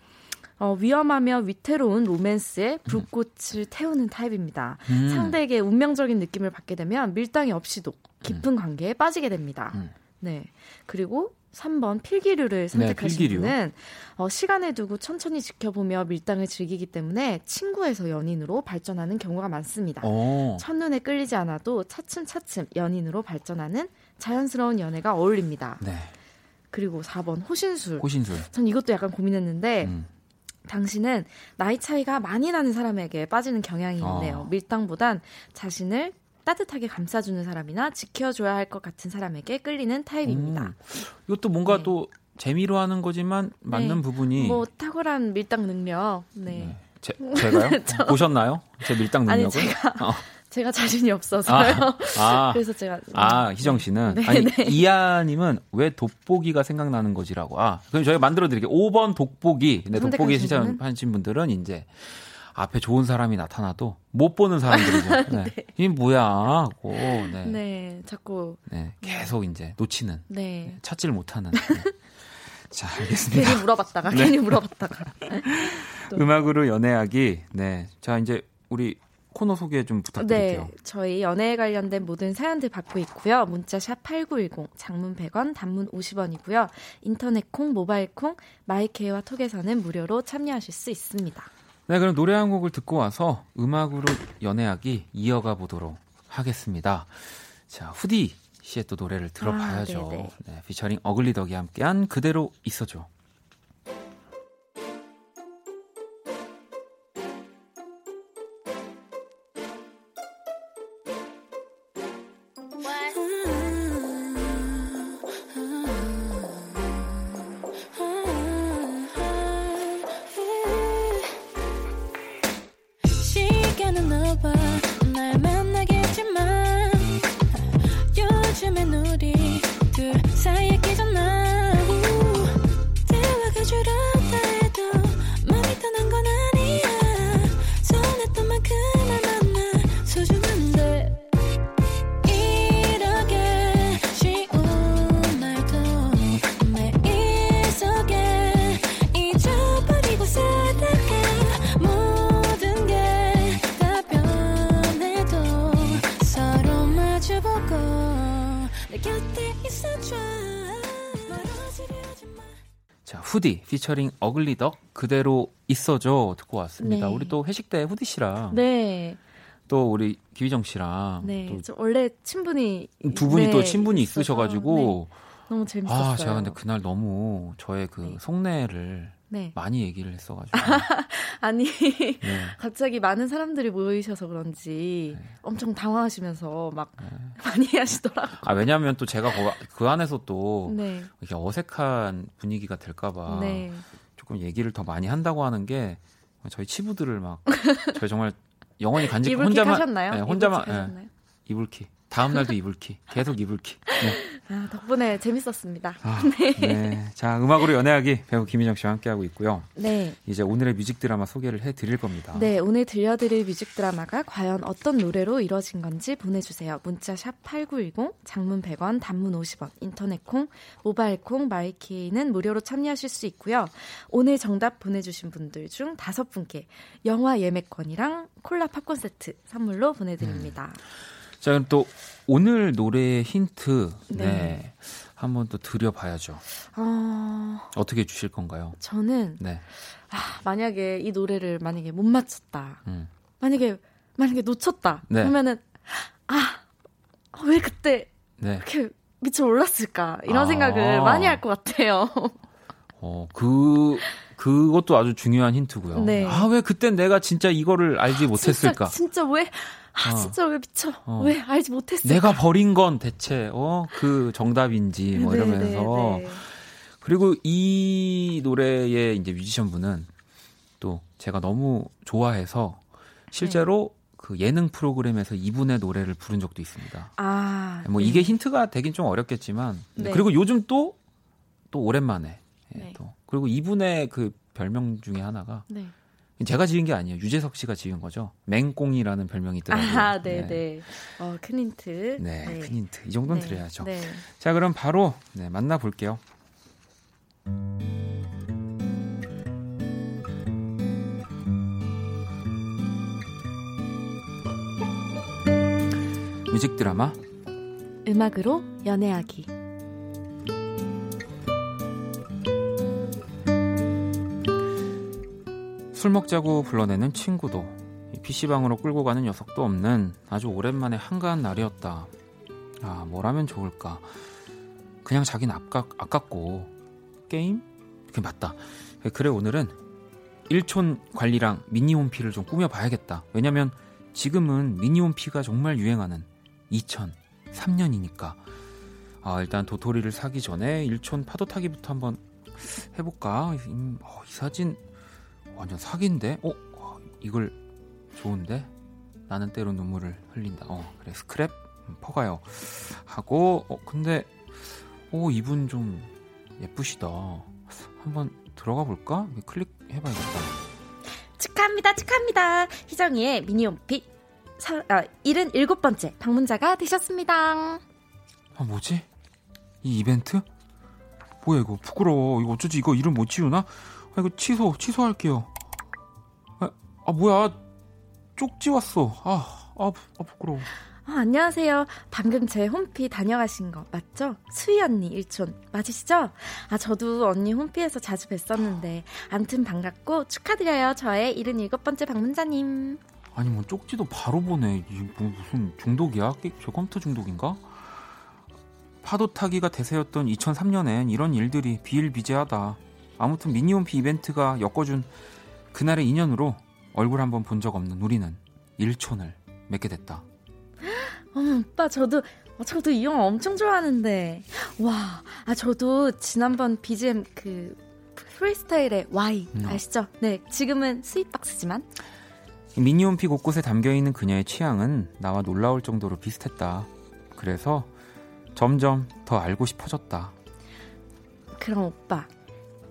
어, 위험하며 위태로운 로맨스에 불꽃을 태우는 타입입니다. 음. 상대에게 운명적인 느낌을 받게 되면 밀당이 없이도 깊은 관계에 빠지게 됩니다. 음. 네. 그리고 3번 필기류를 선택하신 네, 필기류. 어, 시간을 두고 천천히 지켜보며 밀당을 즐기기 때문에 친구에서 연인으로 발전하는 경우가 많습니다. 어. 첫눈에 끌리지 않아도 차츰차츰 연인으로 발전하는 자연스러운 연애가 어울립니다. 네. 그리고 4번 호신술. 호신술. 전 이것도 약간 고민했는데 음. 당신은 나이 차이가 많이 나는 사람에게 빠지는 경향이 있네요. 어. 밀당보단 자신을 따뜻하게 감싸주는 사람이나 지켜줘야 할 것 같은 사람에게 끌리는 타입입니다. 음. 이것도 뭔가 네. 또 재미로 하는 거지만 맞는 네. 부분이 뭐 탁월한 밀당 능력. 네. 네. 제, 제가요? [laughs] 보셨나요? 제 밀당 아니 능력을? 제가 어. [laughs] 제가 자신이 없어서요. 아, [laughs] 그래서 제가 아, 희정 씨는 네, 아니 네. 이하님은 왜 돋보기가 생각나는 거지라고. 아, 그럼 저희가 만들어 드릴게요. 5번 돋보기. 근데 돋보기 선택하신 시작하신 분들은 이제 앞에 좋은 사람이 나타나도 못 보는 사람들이죠. [laughs] 네. 이 뭐야 하고 네. 네. 네, 자꾸 계속 이제 놓치는 네. 찾지를 못하는. 네. [laughs] 자, 알겠습니다. 괜히 물어봤다가 네. 괜히 물어봤다가 [laughs] 또. 음악으로 연애하기. 네. 자, 이제 우리 코너 소개 좀 부탁드릴게요. 네, 저희 연애에 관련된 모든 사연들 받고 있고요. 문자 샵 8910, 장문 100원, 단문 50원이고요. 인터넷 콩, 모바일 콩, 마이케이와 톡에서는 무료로 참여하실 수 있습니다. 네, 그럼 노래 한 곡을 듣고 와서 음악으로 연애하기 이어가 보도록 하겠습니다. 자, 후디 씨의 또 노래를 들어봐야죠. 아. 네, 피처링 어글리덕이 함께한 그대로 있어줘. 피처링 어글리덕 그대로 있어줘 듣고 왔습니다. 네. 우리 또 회식 때 후디 씨랑 네, 또 우리 기휘정 씨랑 네. 또저 원래 친분이 두 분이 네, 또 친분이 있어서, 있으셔 가지고 네, 너무 재밌었어요. 아 제가 근데 그날 너무 저의 그 네. 속내를 네. 많이 얘기를 했어가지고 [laughs] 아니 네. 갑자기 많은 사람들이 모이셔서 그런지 네. 엄청 당황하시면서 막 [laughs] 많이 하시더라고요. 아 왜냐하면 또 제가 거- 그 안에서 또 네, 이렇게 어색한 분위기가 될까봐 네. 조금 얘기를 더 많이 한다고 하는 게 저희 치부들을 막 [laughs] 저희 정말 영원히 간직 혼자만 하셨나요? 네, 혼자만 이불킥 하셨나요? 이불킥 다음 날도 이불킥 계속 이불킥 네. 아, 덕분에 재밌었습니다. 아, [laughs] 네. 자 음악으로 연애하기 배우 김희정 씨와 함께하고 있고요 네. 이제 오늘의 뮤직 드라마 소개를 해 드릴 겁니다 네, 오늘 들려드릴 뮤직 드라마가 과연 어떤 노래로 이뤄진 건지 보내 주세요. 문자 샵 8910, 장문 100원, 단문 50원, 인터넷 콩, 모바일 콩, my K는 무료로 참여하실 수 있고요. 오늘 정답 보내 주신 분들 중 다섯 분께 영화 예매권이랑 콜라 팝콘 세트 선물로 보내 드립니다. 자 그럼 또 오늘 노래의 힌트 네, 네. 한번 또 드려봐야죠 어, 어떻게 주실 건가요 저는 네 아, 만약에 이 노래를 만약에 못 맞췄다. 음. 만약에 만약에 놓쳤다. 네. 그러면은 아, 왜 그때 네. 이렇게 미쳐 올랐을까 이런 아. 생각을 많이 할 것 같아요. 어, 그, 그것도 아주 중요한 힌트고요. 네. 아, 왜 그땐 내가 진짜 이거를 알지 못했을까? 진짜, 진짜 왜, 아, 어. 진짜 왜 미쳐. 어. 왜 알지 못했을까. 내가 버린 건 대체, 어, 그 정답인지, 뭐 네, 이러면서. 네, 네. 그리고 이 노래의 이제 뮤지션 분은 또 제가 너무 좋아해서 실제로 네. 그 예능 프로그램에서 이분의 노래를 부른 적도 있습니다. 아, 뭐 네. 이게 힌트가 되긴 좀 어렵겠지만. 네. 그리고 요즘 또, 또 오랜만에. 예, 네. 또. 그리고 이분의 그 별명 중에 하나가 네. 제가 지은 게 아니에요. 유재석 씨가 지은 거죠. 맹꽁이라는 별명이 있더라고요. 아, 네, 네. 어, 큰 힌트. 네, 큰 힌트. 이 정도는 네, 드려야죠. 네. 자, 그럼 바로 네, 만나볼게요. 뮤직 드라마 음악으로 연애하기. 술 먹자고 불러내는 친구도 PC방으로 끌고 가는 녀석도 없는 아주 오랜만에 한가한 날이었다. 아, 뭘 하면 좋을까? 그냥 자긴 아깝, 아깝고 게임? 그게 맞다. 그래 오늘은 일촌 관리랑 미니홈피를 좀 꾸며봐야겠다. 왜냐면 지금은 미니홈피가 정말 유행하는 2003년이니까. 아, 일단 도토리를 사기 전에 일촌 파도 타기부터 한번 해볼까? 음, 어, 이 사진 완전 사기인데? 어? 어, 이걸 좋은데? 나는 때로 눈물을 흘린다. 어, 그래, 스크랩? 음, 퍼가요. 하고, 어, 근데, 오, 이분 좀 예쁘시다. 한번 들어가 볼까? 클릭해봐야겠다. 축하합니다, 축하합니다. 희정이의 미니홈피 사, 아, 77번째 방문자가 되셨습니다. 아, 뭐지? 이 이벤트? 뭐야, 이거. 부끄러워. 이거 어쩌지? 이거 이름 못 지우나? 아, 이거 취소, 취소할게요. 아, 아 뭐야. 쪽지 왔어. 아, 아, 부- 아 부끄러워. 아, 안녕하세요. 방금 제 홈피 다녀가신 거 맞죠? 수희 언니 일촌 맞으시죠? 아 저도 언니 홈피에서 자주 뵀었는데 암튼 반갑고 축하드려요. 저의 77번째 방문자님. 아니 뭐 쪽지도 바로 보내. 이 뭐 무슨 중독이야? 게- 저 컴퓨터 중독인가? 파도 타기가 대세였던 2003년엔 이런 일들이 비일비재하다. 아무튼 미니홈피 이벤트가 엮어준 그날의 인연으로 얼굴 한번 본 적 없는 우리는 일촌을 맺게 됐다. [gasps] 어머 오빠 저도 어, 저도 이 영화 엄청 좋아하는데 와, 아 저도 지난번 BGM 그 프리스타일의 Y 음. 아시죠? 네, 지금은 스윗박스지만 이 미니홈피 곳곳에 담겨 있는 그녀의 취향은 나와 놀라울 정도로 비슷했다. 그래서 점점 더 알고 싶어졌다. 그럼 오빠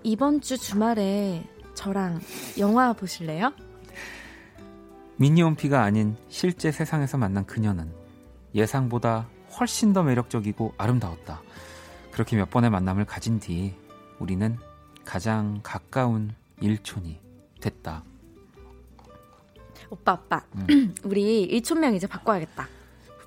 이번 주 주말에 저랑 영화 보실래요? 미니홈피가 아닌 실제 세상에서 만난 그녀는 예상보다 훨씬 더 매력적이고 아름다웠다. 그렇게 몇 번의 만남을 가진 뒤 우리는 가장 가까운 일촌이 됐다. 오빠 오빠 음. [clears throat] 우리 일촌명 이제 바꿔야겠다.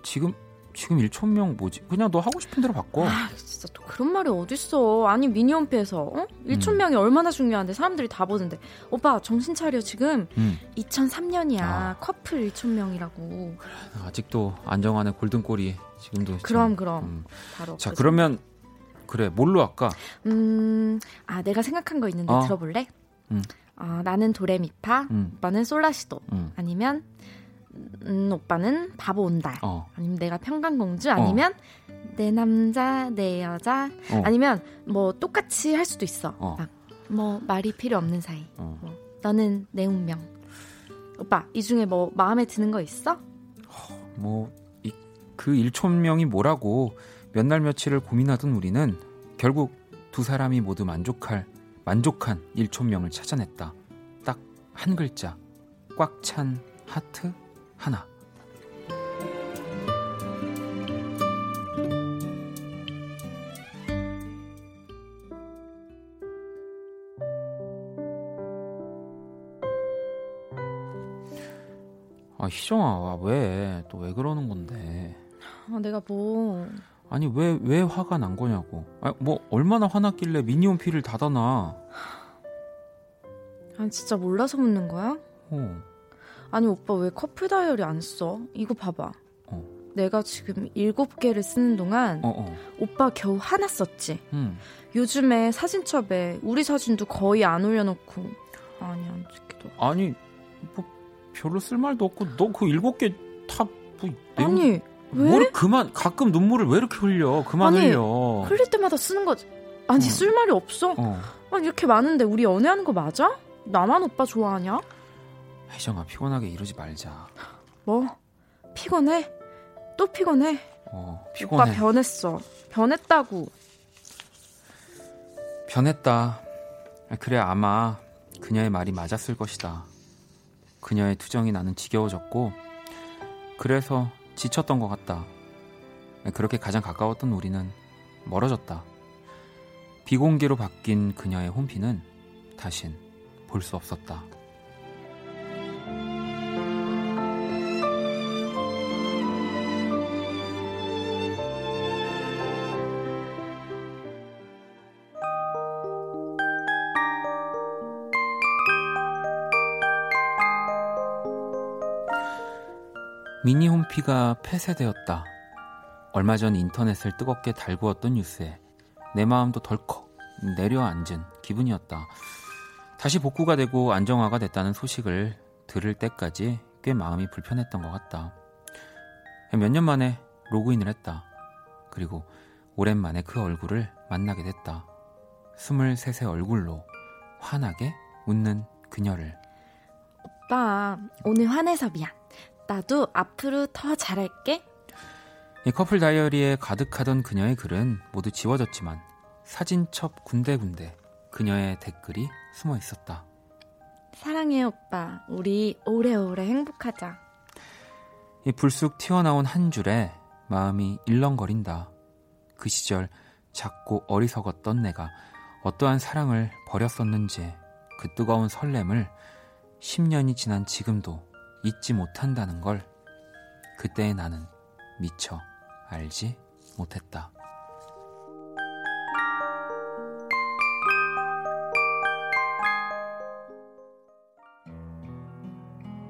지금 지금 일촌명 뭐지? 그냥 너 하고 싶은 대로 바꿔. 아 진짜 또 그런 말이 어딨어. 아니 미니홈피에서 어? 일촌명이 얼마나 중요한데 사람들이 다 보는데 오빠 정신 차려 지금 음, 2003년이야 아. 커플 일촌명이라고. 아직도 안정환의 골든골이 지금도 그럼 좀, 그럼 음. 바로 자 그 그러면 그래 뭘로 할까? 음, 아, 내가 생각한 거 있는데 어. 들어볼래? 음. 아, 나는 도레미파, 음, 오빠는 솔라시도, 음, 아니면, 음, 오빠는 바보 온달, 어, 아니면 내가 평강공주, 아니면 내 남자, 내 여자, 어. 아니면 뭐 똑같이 할 수도 있어. 어. 막, 뭐 말이 필요 없는 사이. 어. 뭐, 너는 내 운명. 오빠, 이 중에 뭐 마음에 드는 거 있어? 뭐 그 일촌명이 뭐라고 몇 날 며칠을 고민하던 우리는 결국 두 사람이 모두 만족할 만족한 일촌명을 찾아냈다. 딱 한 글자, 꽉 찬 하트 하나. 아 희정아 왜 또 왜 그러는 건데? 아, 내가 뭐, 아니 왜 왜 화가 난 거냐고. 아, 뭐 얼마나 화났길래 미니홈 피를 닫아놔. 아, 진짜 몰라서 묻는 거야? 어. 아니 오빠 왜 커플 다이어리 안 써? 이거 봐봐. 어. 내가 지금 일곱 개를 쓰는 동안 어, 어. 오빠 겨우 하나 썼지. 음. 요즘에 사진첩에 우리 사진도 거의 안 올려놓고 아니 안 찍기도. 아니 뭐 별로 쓸 말도 없고 너 그 일곱 개다뭐 아니 왜? 뭘 그만 가끔 눈물을 왜 이렇게 흘려? 그만 아니, 흘려. 흘릴 때마다 쓰는 거지. 아니 어. 쓸 말이 없어. 어. 아니 이렇게 많은데 우리 연애하는 거 맞아? 나만 오빠 좋아하냐? 혜정아 피곤하게 이러지 말자. 뭐 피곤해? 또 피곤해? 어 오빠 피곤해. 변했어. 변했다고. 변했다. 그래 아마 그녀의 말이 맞았을 것이다. 그녀의 투정이 나는 지겨워졌고 그래서 지쳤던 것 같다. 그렇게 가장 가까웠던 우리는 멀어졌다. 비공개로 바뀐 그녀의 홈피는 다신 볼 수 없었다. 홈피가 폐쇄되었다. 얼마 전 인터넷을 뜨겁게 달구었던 뉴스에 내 마음도 덜컥 내려앉은 기분이었다. 다시 복구가 되고 안정화가 됐다는 소식을 들을 때까지 꽤 마음이 불편했던 것 같다. 몇 년 만에 로그인을 했다. 그리고 오랜만에 그 얼굴을 만나게 됐다. 23세 얼굴로 환하게 웃는 그녀를. 오빠, 오늘 화내서 미안. 나도 앞으로 더 잘할게. 이 커플 다이어리에 가득하던 그녀의 글은 모두 지워졌지만 사진첩 군데군데 그녀의 댓글이 숨어 있었다. 사랑해 오빠. 우리 오래오래 행복하자. 이 불쑥 튀어나온 한 줄에 마음이 일렁거린다. 그 시절 작고 어리석었던 내가 어떠한 사랑을 버렸었는지 그 뜨거운 설렘을 10년이 지난 지금도 잊지 못한다는 걸 그때의 나는 미처 알지 못했다.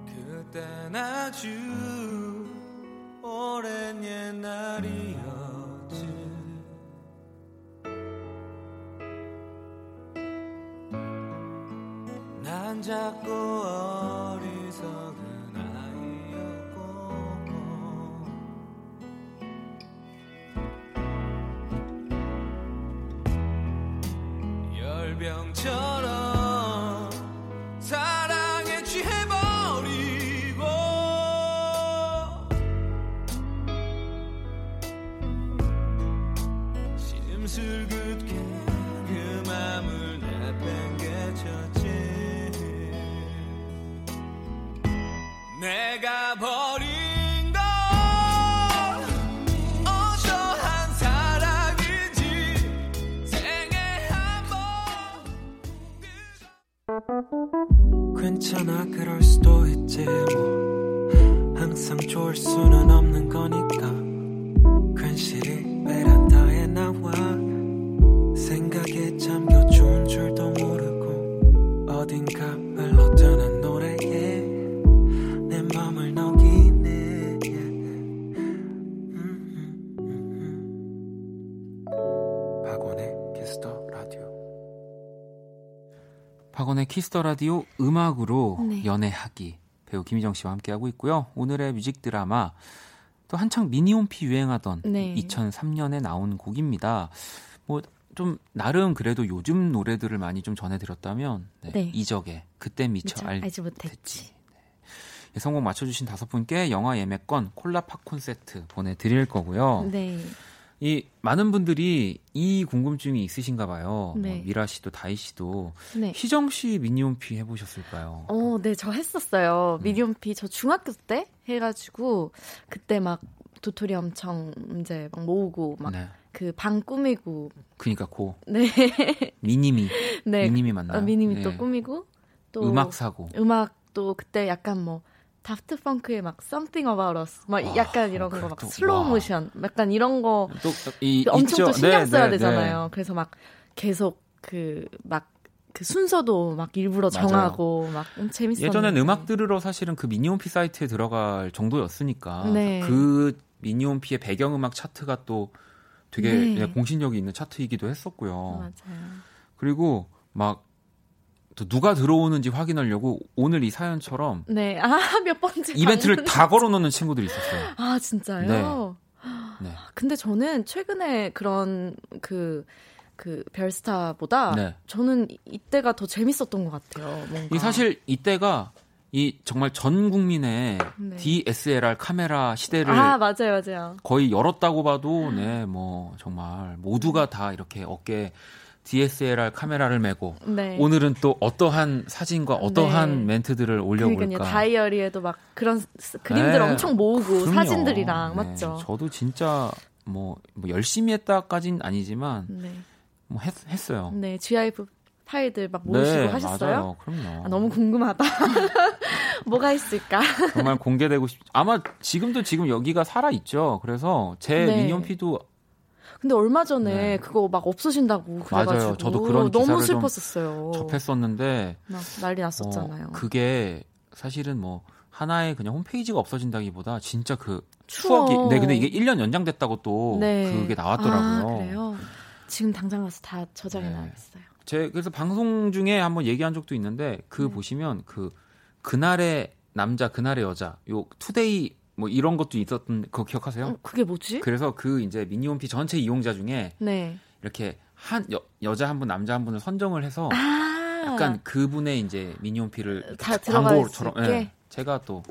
그땐 아주 키스 더 라디오 음악으로 네. 연애하기 배우 김희정 씨와 함께하고 있고요. 오늘의 뮤직 드라마 또 한창 미니홈피 유행하던 네. 2003년에 나온 곡입니다. 뭐 좀 나름 그래도 요즘 노래들을 많이 좀 전해드렸다면 네, 네. 이적의 그때 미처 미처 알, 알지 못했지. 예, 성공 맞춰주신 다섯 분께 영화 예매권 콜라 팝콘 세트 보내드릴 거고요. 네. 이 많은 분들이 이 궁금증이 있으신가 봐요. 네. 뭐 미라 씨도 다희 씨도 네. 희정 씨 미니홈피 해보셨을까요? 어, 네, 저 했었어요. 음. 미니홈피 저 중학교 때 해가지고 그때 막 도토리 엄청 이제 막 모으고 막 그 네. 방 꾸미고 그니까 고 네, [laughs] 미니미 네, 미니미 맞나요? 어, 미니미 네. 또 꾸미고 또 음악 사고 음악도 그때 약간 뭐 다프트 펑크의 막 Something About Us 막 와, 약간 이런 거 막 슬로우 와. 모션 약간 이런 거 또 이 엄청 또 신경 써야 되잖아요. 그래서 막 계속 그막 그 순서도 막 일부러 맞아요. 정하고 막 음, 재밌었는데 예전엔 음악 들으러 사실은 그 미니홈피 사이트에 들어갈 정도였으니까 네. 그 미니홈피의 배경음악 차트가 또 되게 네. 예, 공신력이 있는 차트이기도 했었고요. 맞아요. 그리고 막 또 누가 들어오는지 확인하려고 오늘 이 사연처럼 네, 아 몇 번째 이벤트를. 다 걸어 놓는 친구들이 있었어요. 아 진짜요? 네. 근데 저는 최근에 그런 그, 그 별스타보다 네. 저는 이- 이때가 더 재밌었던 것 같아요. 뭔가. 이 사실 이때가 이 정말 전 국민의 네. DSLR 카메라 시대를 아 맞아요, 맞아요. 거의 열었다고 봐도 네뭐 정말 모두가 다 이렇게 어깨 DSLR 카메라를 메고 네. 오늘은 또 어떠한 사진과 어떠한 네. 멘트들을 올려볼까. 그러니까요. 다이어리에도 막 그런 스- 그림들 네. 엄청 모으고 그럼요. 사진들이랑 네, 맞죠? 저도 진짜 뭐, 뭐 열심히 했다까진 아니지만 네. 뭐 했, 했어요. 네, GIF 파일들 막 모으시고 네, 하셨어요? 맞아요. 그럼요. 아, 너무 궁금하다. [laughs] 뭐가 있을까? 정말 공개되고 싶. 아마 지금도 지금 여기가 살아 있죠. 그래서 제 네. 미니홈피도 근데 얼마 전에 네. 그거 막 없어진다고 그래가지고 맞아요. 저도 그런 너무 슬펐었어요. 접했었는데 막 난리 났었잖아요. 어, 그게 사실은 뭐 하나의 그냥 홈페이지가 없어진다기보다 진짜 그 추억. 추억이 네 근데 이게 1년 연장됐다고 또 네. 그게 나왔더라고요. 아, 그래요? 지금 당장 가서 다 저장해 네. 놔야겠어요. 제 그래서 방송 중에 한번 얘기한 적도 있는데 그 네. 보시면 그 그날의 남자 그날의 여자 요 투데이 뭐 이런 것도 있었던 그거 기억하세요? 어, 그게 뭐지? 그래서 그 이제 미니홈피 전체 이용자 중에 네. 이렇게 한 여, 여자 한 분 남자 한 분을 선정을 해서 아, 약간 그분의 이제 미니홈피를 다 광고처럼 수 있게? 예, 제가 또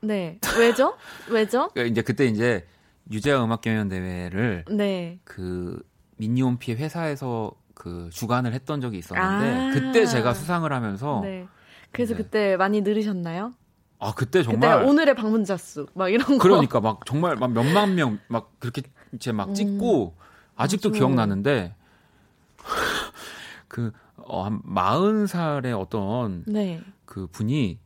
네. 왜죠? 왜죠? [laughs] 그러니까 이제 그때 이제 유재하 음악 경연 대회를 네. 그 미니홈피 회사에서 그 주관을 했던 적이 있었는데 아. 그때 제가 수상을 하면서 네. 그래서 네. 그때 많이 늘으셨나요? 아 그때 그때 정말 오늘의 방문자 수 막 이런 거. 그러니까 막 정말 막 몇만 명 막 그렇게 이제 막 찍고 아직도 음. 맞아. 기억나는데 [laughs] 그 어, 한 마흔 살의 어떤 네. 그 분이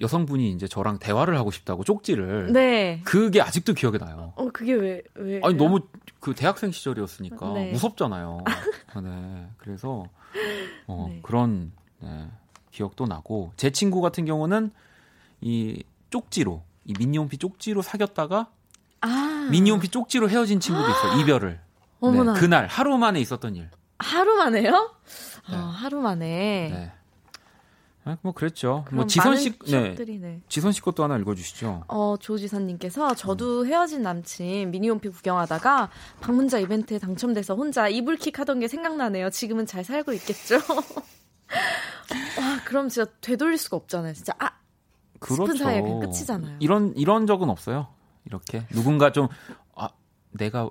여성분이 이제 저랑 대화를 하고 싶다고 쪽지를 네. 그게 아직도 기억에 나요. 어 그게 왜 왜? 아니 너무 그 대학생 시절이었으니까 네. 무섭잖아요. [laughs] 네. 그래서 어, 네. 그런 네, 기억도 나고 제 친구 같은 경우는 이 쪽지로 이 미니홈피 쪽지로 사귀었다가 아 미니홈피 쪽지로 헤어진 친구도 있어요. 이별을. 어머나. 네, 그날 하루 만에 있었던 일. 하루 만에요? 네. 아, 하루 만에. 네. 아, 뭐 그랬죠. 뭐 지선 씨, 네. 추억들이 네. 지선 씨 것도 하나 읽어주시죠. 어, 조지선님께서 저도 헤어진 남친 미니홈피 구경하다가 방문자 이벤트에 당첨돼서 혼자 이불킥 하던 게 생각나네요. 지금은 잘 살고 있겠죠? [laughs] 와, 그럼 진짜 되돌릴 수가 없잖아요. 진짜, 아, 그렇죠. 사이에 그냥 끝이잖아요. 이런 이런 적은 없어요. 이렇게 누군가 좀 아, 내가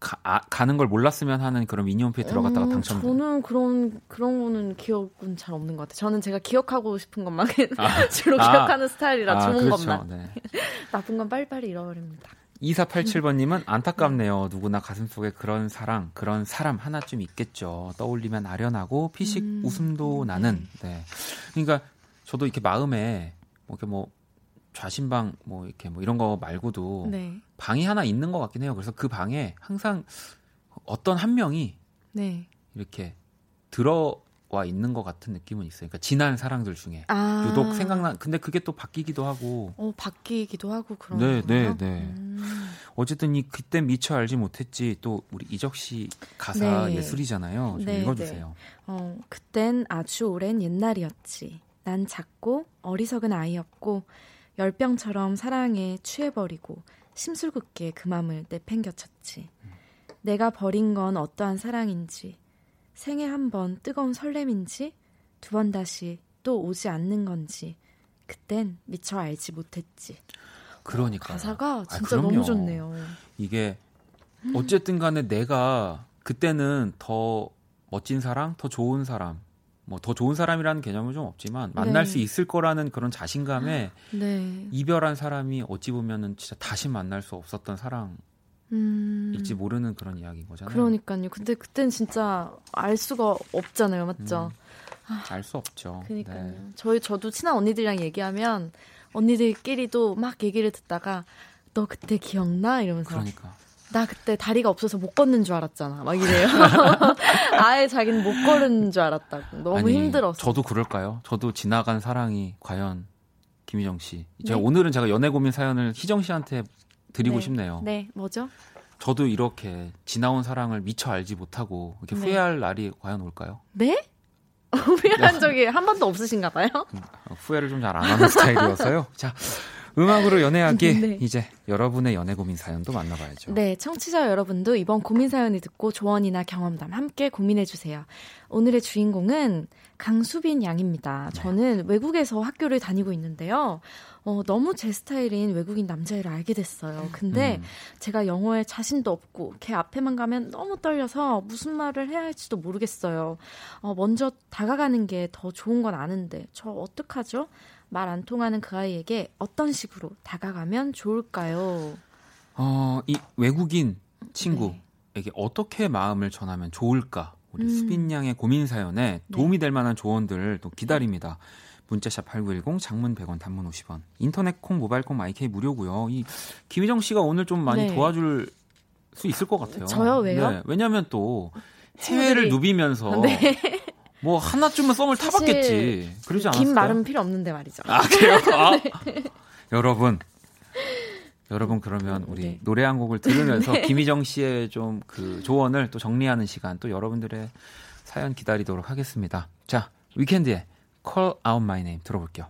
가, 아, 가는 걸 몰랐으면 하는 그런 미니홈피에 들어갔다가 음, 당첨된. 저는 그런, 그런 거는 기억은 잘 없는 것 같아요. 저는 제가 기억하고 싶은 것만 [laughs] 아, 주로 아, 기억하는 스타일이라 아, 좋은 그렇죠. 것만. 네. [laughs] 나쁜 건 빨리빨리 잃어버립니다. 2487번님은 [laughs] 안타깝네요. 누구나 가슴속에 그런 사랑, 그런 사람 하나쯤 있겠죠. 떠올리면 아련하고 피식 음, 웃음도 나는. 네. 그러니까 저도 이렇게 마음에 뭐 이렇게 뭐 좌심방 뭐 이렇게 뭐 이런 거 말고도 네. 방이 하나 있는 것 같긴 해요. 그래서 그 방에 항상 어떤 한 명이 네. 이렇게 들어와 있는 것 같은 느낌은 있어요. 그러니까 지난 사랑들 중에 아. 유독 생각나. 근데 그게 또 바뀌기도 하고. 어, 바뀌기도 하고 그런 네? 네, 네. 음. 어쨌든 이 그때 미처 알지 못했지 또 우리 이적 씨 가사 네. 예술이잖아요. 좀 네, 읽어주세요. 어, 그땐 아주 오랜 옛날이었지. 난 작고 어리석은 아이였고 열병처럼 사랑에 취해버리고 심술궂게 그 맘을 내팽겨쳤지. 내가 버린 건 어떠한 사랑인지 생애 한 번 뜨거운 설렘인지 두 번 다시 또 오지 않는 건지 그땐 미처 알지 못했지. 그러니까 가사가 아, 진짜 그럼요. 너무 좋네요. 이게 어쨌든 간에 내가 그때는 더 멋진 사람, 더 좋은 사람, 뭐 더 좋은 사람이라는 개념은 좀 없지만 만날 네. 수 있을 거라는 그런 자신감에 네. 이별한 사람이 어찌 보면은 진짜 다시 만날 수 없었던 사랑일지 음. 모르는 그런 이야기인 거잖아요. 그러니까요. 근데 그땐 진짜 알 수가 없잖아요, 맞죠? 알수 없죠. 그러니까요. 네. 저희 저도 친한 언니들이랑 얘기하면 언니들끼리도 막 얘기를 듣다가 너 그때 기억나 이러면서 그러니까 나 그때 다리가 없어서 못 걷는 줄 알았잖아. 막 이래요. [laughs] 아예 자기는 못 걸은 줄 알았다고. 너무 아니, 힘들었어. 저도 그럴까요? 저도 지나간 사랑이 과연 김희정 씨. 제가 네. 오늘은 제가 연애 고민 사연을 희정 씨한테 드리고 네. 싶네요. 네, 뭐죠? 저도 이렇게 지나온 사랑을 미처 알지 못하고 이렇게 네. 후회할 날이 과연 올까요? 네? [laughs] 후회한 적이 한 번도 없으신가 봐요? 음, 후회를 좀 잘 안 하는 [laughs] 스타일이어서요. 자, 음악으로 연애하기 [laughs] 네. 이제 여러분의 연애 고민 사연도 만나봐야죠. 네, 청취자 여러분도 이번 고민 사연을 듣고 조언이나 경험담 함께 고민해 주세요. 오늘의 주인공은 강수빈 양입니다. 네. 저는 외국에서 학교를 다니고 있는데요. 어, 너무 제 스타일인 외국인 남자애를 알게 됐어요. 근데 음. 제가 영어에 자신도 없고 걔 앞에만 가면 너무 떨려서 무슨 말을 해야 할지도 모르겠어요. 어, 먼저 다가가는 게 더 좋은 건 아는데 저 어떡하죠? 말 안 통하는 그 아이에게 어떤 식으로 다가가면 좋을까요? 어, 이 외국인 친구에게 네. 어떻게 마음을 전하면 좋을까? 우리 음. 수빈 양의 고민 사연에 도움이 될 만한 조언들을 또 기다립니다. 문자샵 8910 장문 100원 단문 50원 인터넷 콩 모바일 콩 마이케이 무료고요. 이 김희정 씨가 오늘 좀 많이 네. 도와줄 수 있을 것 같아요. 저요? 왜요? 네, 왜냐하면 또 해외를 친구들이- 누비면서 네. 뭐 하나쯤은 썸을 타봤겠지. 그러지 않았어요? 긴 말은 필요 없는데 말이죠. 아 그래요? [laughs] 아. 여러분 여러분 그러면 우리 네. 노래 한 곡을 들으면서 [laughs] 김희정 씨의 좀 그 조언을 또 정리하는 시간 또 여러분들의 사연 기다리도록 하겠습니다. 자 위켄드의 Call Out My Name 들어볼게요.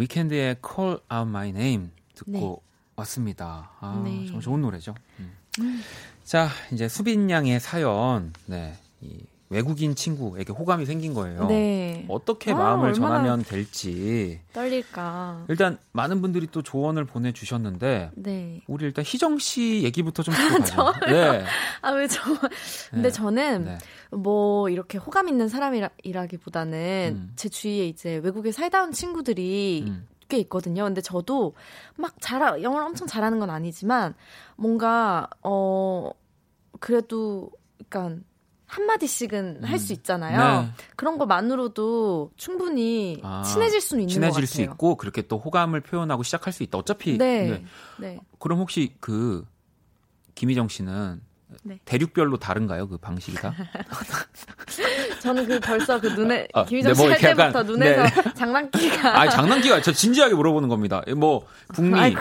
위켄드의 Call Out My Name 듣고 왔습니다. 아 네. 정말 좋은 노래죠. 음. 자 이제 수빈 양의 사연 네. 이 외국인 친구에게 호감이 생긴 거예요. 네. 어떻게 아, 마음을 전하면 될지 떨릴까. 일단 많은 분들이 또 조언을 보내주셨는데 네. 우리 일단 희정 씨 얘기부터 좀 듣고 가죠. 네. 아, 왜 저, 근데 네. 저는 네. 뭐 이렇게 호감 있는 사람이라기보다는 음. 제 주위에 이제 외국에 살다 온 친구들이 음. 꽤 있거든요. 근데 저도 막 잘, 영어를 엄청 잘하는 건 아니지만 뭔가, 어, 그래도, 그니까, 한마디씩은 할수 있잖아요. 네. 그런 것만으로도 충분히 아, 친해질 수는 있는 친해질 것 수. 있고 그렇게 또 호감을 표현하고 시작할 수 있다. 어차피 네. 네. 네. 그럼 혹시 그 김희정 씨는 네. 대륙별로 다른가요? 그 방식이 다? [laughs] 저는 그 벌써 그 눈에 아, 김희정 네, 뭐 씨할 이렇게 약간- 때부터 눈에서 네. 장난기가 아니 장난기가 저 진지하게 물어보는 겁니다. 뭐 북미 아이,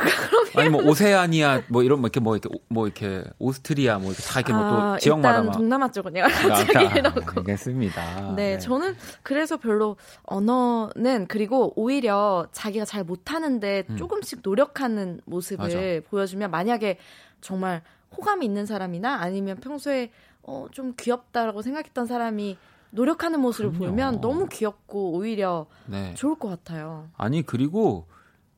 아니 뭐 오세아니아 뭐 이런 뭐 이렇게 뭐 이렇게 오- 뭐 이렇게 오스트리아 뭐 이렇게 다 이렇게 뭐또 아, 지역마다 일단 막 동남아 쪽은 갑자기 아, 이러고 알겠습니다. 네, 저는 그래서 별로 언어는 그리고 오히려 자기가 잘 못하는데 음. 조금씩 노력하는 모습을 맞아. 보여주면 만약에 정말 호감이 있는 사람이나 아니면 평소에 어, 좀 귀엽다라고 생각했던 사람이 노력하는 모습을 그럼요. 보면 너무 귀엽고 오히려 네. 좋을 것 같아요. 아니 그리고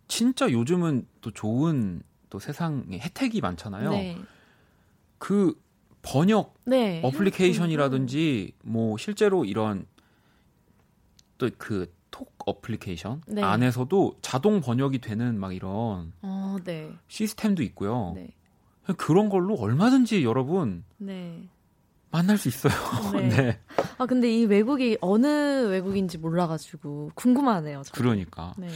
진짜 요즘은 또 좋은 또 세상에 혜택이 많잖아요. 네. 그 번역 네. 어플리케이션이라든지 뭐 실제로 이런 또 그 톡 어플리케이션 네. 안에서도 자동 번역이 되는 막 이런 어, 네. 시스템도 있고요. 네. 그런 걸로 얼마든지 여러분 네. 만날 수 있어요. 네. [laughs] 네. 아, 근데 이 외국이 어느 외국인지 몰라가지고 궁금하네요. 저는. 그러니까. 네.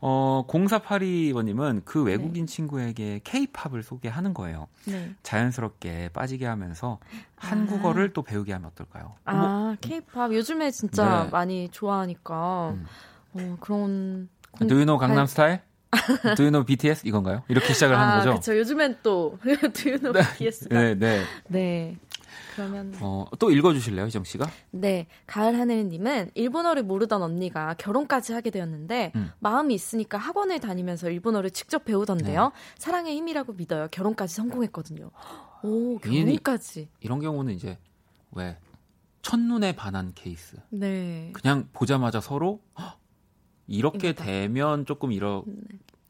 어, 0482번님은 그 외국인 친구에게 케이팝을 소개하는 거예요. 네. 자연스럽게 빠지게 하면서 한국어를 또 배우게 하면 어떨까요? 아, 케이팝 요즘에 진짜 네. 많이 좋아하니까 음. 어, 그런 공- Do you know 강남 발- 스타일? Do you know BTS? 이건가요? 이렇게 시작을 아, 하는 거죠? 그렇죠. 요즘엔 또 [laughs] Do you know BTS가 네, 네. 네. 그러면 어, 또 읽어주실래요, 희정 씨가? 네 가을 하늘님은 일본어를 모르던 언니가 결혼까지 하게 되었는데 음. 마음이 있으니까 학원을 다니면서 일본어를 직접 배우던데요. 네. 사랑의 힘이라고 믿어요. 결혼까지 성공했거든요. 오 이- 결혼까지. 이 런 경우는 이제 왜 첫눈에 반한 케이스. 네. 그냥 보자마자 서로 헉, 이렇게 이거다. 되면 조금 이러 네.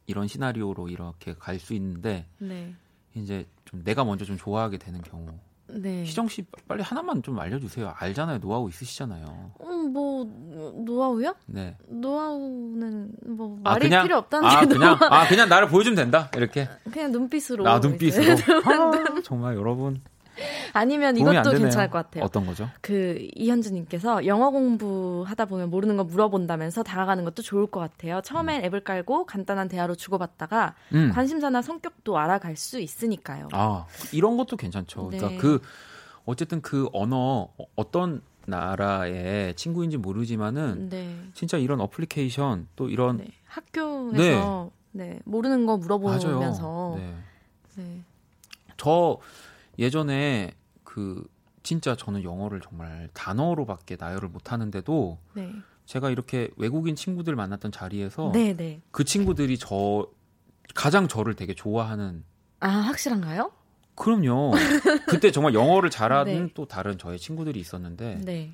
이런 시나리오로 이렇게 갈 수 있는데 네. 이제 좀 내가 먼저 좀 좋아하게 되는 경우. 네. 희정 씨 빨리 하나만 좀 알려주세요. 알잖아요. 노하우 있으시잖아요. 음, 뭐 노하우요? 네. 노하우는 뭐 아, 말이 그냥- 필요 없다는 아 게 그냥 노하우. 아 그냥 나를 보여주면 된다. 이렇게. 그냥 눈빛으로. 아 눈빛으로. 아, 정말 여러분 아니면 이것도. 괜찮을 것 같아요. 어떤 거죠? 그 이현주님께서 영어 공부하다 보면 모르는 거 물어본다면서 다가가는 것도 좋을 것 같아요. 처음엔 앱을 깔고 간단한 대화로 주고받다가 음. 관심사나 성격도 알아갈 수 있으니까요. 아 이런 것도 괜찮죠. 네. 그러니까 그 어쨌든 그 언어 어- 어떤 나라의 친구인지 모르지만은 네. 진짜 이런 어플리케이션 또 이런 네. 학교에서 네. 모르는 거 물어보면서. 네. 네. 저 예전에 그 진짜 저는 영어를 정말 단어로밖에 나열을 못 하는데도 네. 제가 이렇게 외국인 친구들 만났던 자리에서 네, 네. 그 친구들이 저 가장 저를 되게 좋아하는 아, 확실한가요? 그럼요. 그때 정말 영어를 잘하는 [laughs] 네. 또 다른 저의 친구들이 있었는데 네.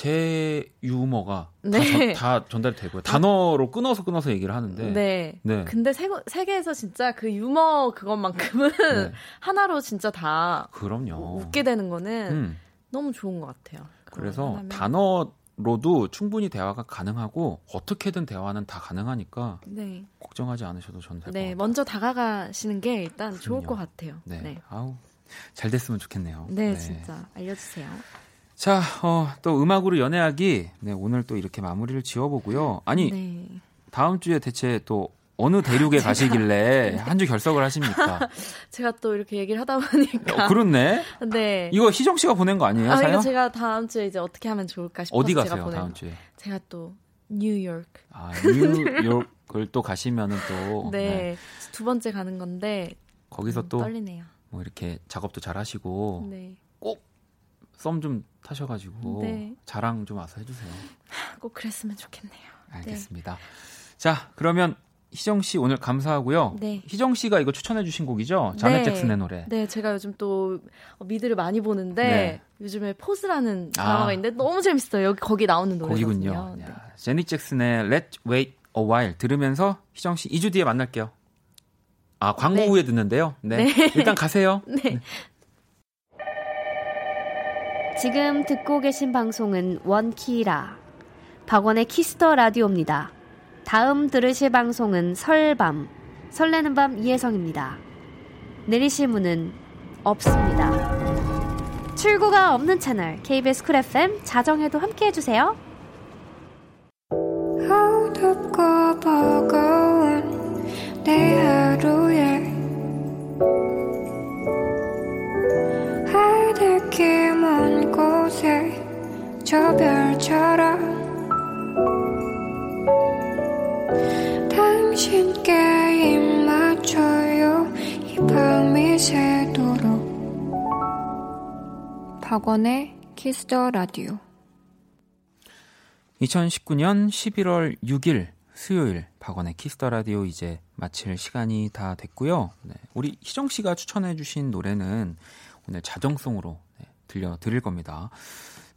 제 유머가 네. 다, 전, 다 전달이 되고요. 단어로 끊어서 끊어서 얘기를 하는데 네. 네. 근데 세, 세계에서 진짜 그 유머 그것만큼은 네. [laughs] 하나로 진짜 다 그럼요. 웃게 되는 거는 음, 너무 좋은 것 같아요. 그래서 하나면. 단어로도 충분히 대화가 가능하고 어떻게든 대화는 다 가능하니까 네. 걱정하지 않으셔도 저는 될것 네, 같아요. 먼저 다가가시는 게 일단 좋을 그럼요. 것 같아요. 네. 네. 아우 잘 됐으면 좋겠네요. 네, 진짜 알려주세요. 자, 어, 또 음악으로 연애하기. 네, 오늘 또 이렇게 마무리를 지어보고요. 아니, 네. 다음 주에 대체 또 어느 대륙에 [laughs] 가시길래 한 주 결석을 하십니까? [laughs] 제가 또 이렇게 얘기를 하다 보니까 어, 그렇네. 네. 이거 희정 씨가 보낸 거 아니에요? 아, 사연? 이거 제가 다음 주에 이제 어떻게 하면 좋을까 싶어서 어디 제가 가세요? 보낸 다음 거. 주에. 제가 또 뉴욕. 아, 뉴욕을 또 가시면은 또 [laughs] 네. 네, 두 번째 가는 건데 거기서 음, 또 떨리네요. 뭐 이렇게 작업도 잘 하시고 네. 썸 좀 타셔가지고 네. 자랑 좀 와서 해주세요. [laughs] 꼭 그랬으면 좋겠네요. 알겠습니다. 자, 그러면 희정 씨 오늘 감사하고요. 네. 희정 씨가 이거 추천해 주신 곡이죠? 자넷 네. 잭슨의 노래. 네, 제가 요즘 또 미드를 많이 보는데 네. 요즘에 포즈라는 드라마가 아. 있는데 너무 재밌어요. 여기 거기 나오는 노래거든요. 곡이군요. 네. 야, 자넷 잭슨의 Let's Wait a While 들으면서 희정 씨 2주 뒤에 만날게요. 아, 광고 네. 후에 듣는데요. 네. 네. 일단 가세요. [laughs] 네. 지금 듣고 계신 방송은 원키라 박원의 키스 더 라디오입니다. 다음 들으실 방송은 설밤 설레는 밤 이혜성입니다. 내리실 문은 없습니다. 출구가 없는 채널 KBS 쿨 FM 자정에도 함께 해주세요. 버거운 내 하루에 저 별처럼 당신께 입 맞춰요 이 밤이 새도록 박원의 키스 더 라디오 2019년 11월 6일 수요일 박원의 키스 더 라디오 이제 마칠 시간이 다 됐고요. 네, 우리 희정 씨가 추천해 주신 노래는 오늘 자정송으로 네, 들려 드릴 겁니다.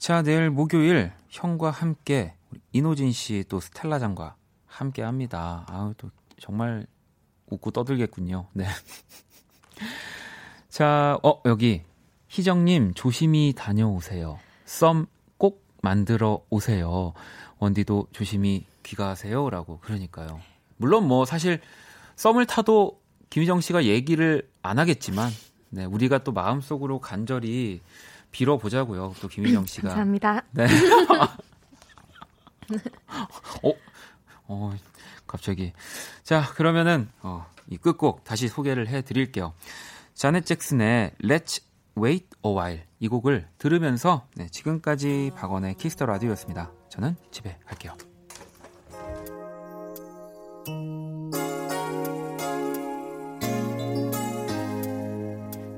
자, 내일 목요일 형과 함께 인호진 씨 또 스텔라 장과 함께 합니다. 아우 또 정말 웃고 떠들겠군요. 네. [laughs] 자, 어 여기 희정님 조심히 다녀오세요. 썸 꼭 만들어 오세요. 원디도 조심히 귀가하세요 라고 그러니까요. 물론 뭐 사실 썸을 타도 김희정 씨가 얘기를 안 하겠지만 네, 우리가 또 마음속으로 간절히 빌어 보자고요. 또 김희정 씨가 감사합니다. 네. [laughs] 어, 어, 갑자기. 자, 그러면은, 어, 이 끝곡 다시 소개를 해 드릴게요. 자넷 잭슨의 Let's Wait a While 이 곡을 들으면서 네, 지금까지 박원의 키스 더 라디오였습니다. 저는 집에 갈게요.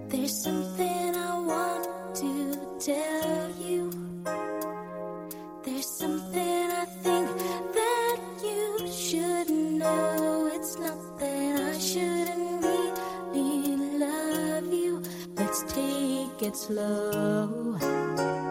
There's to tell you. There's something I think that you should know. It's not that I shouldn't really love you. Let's take it slow.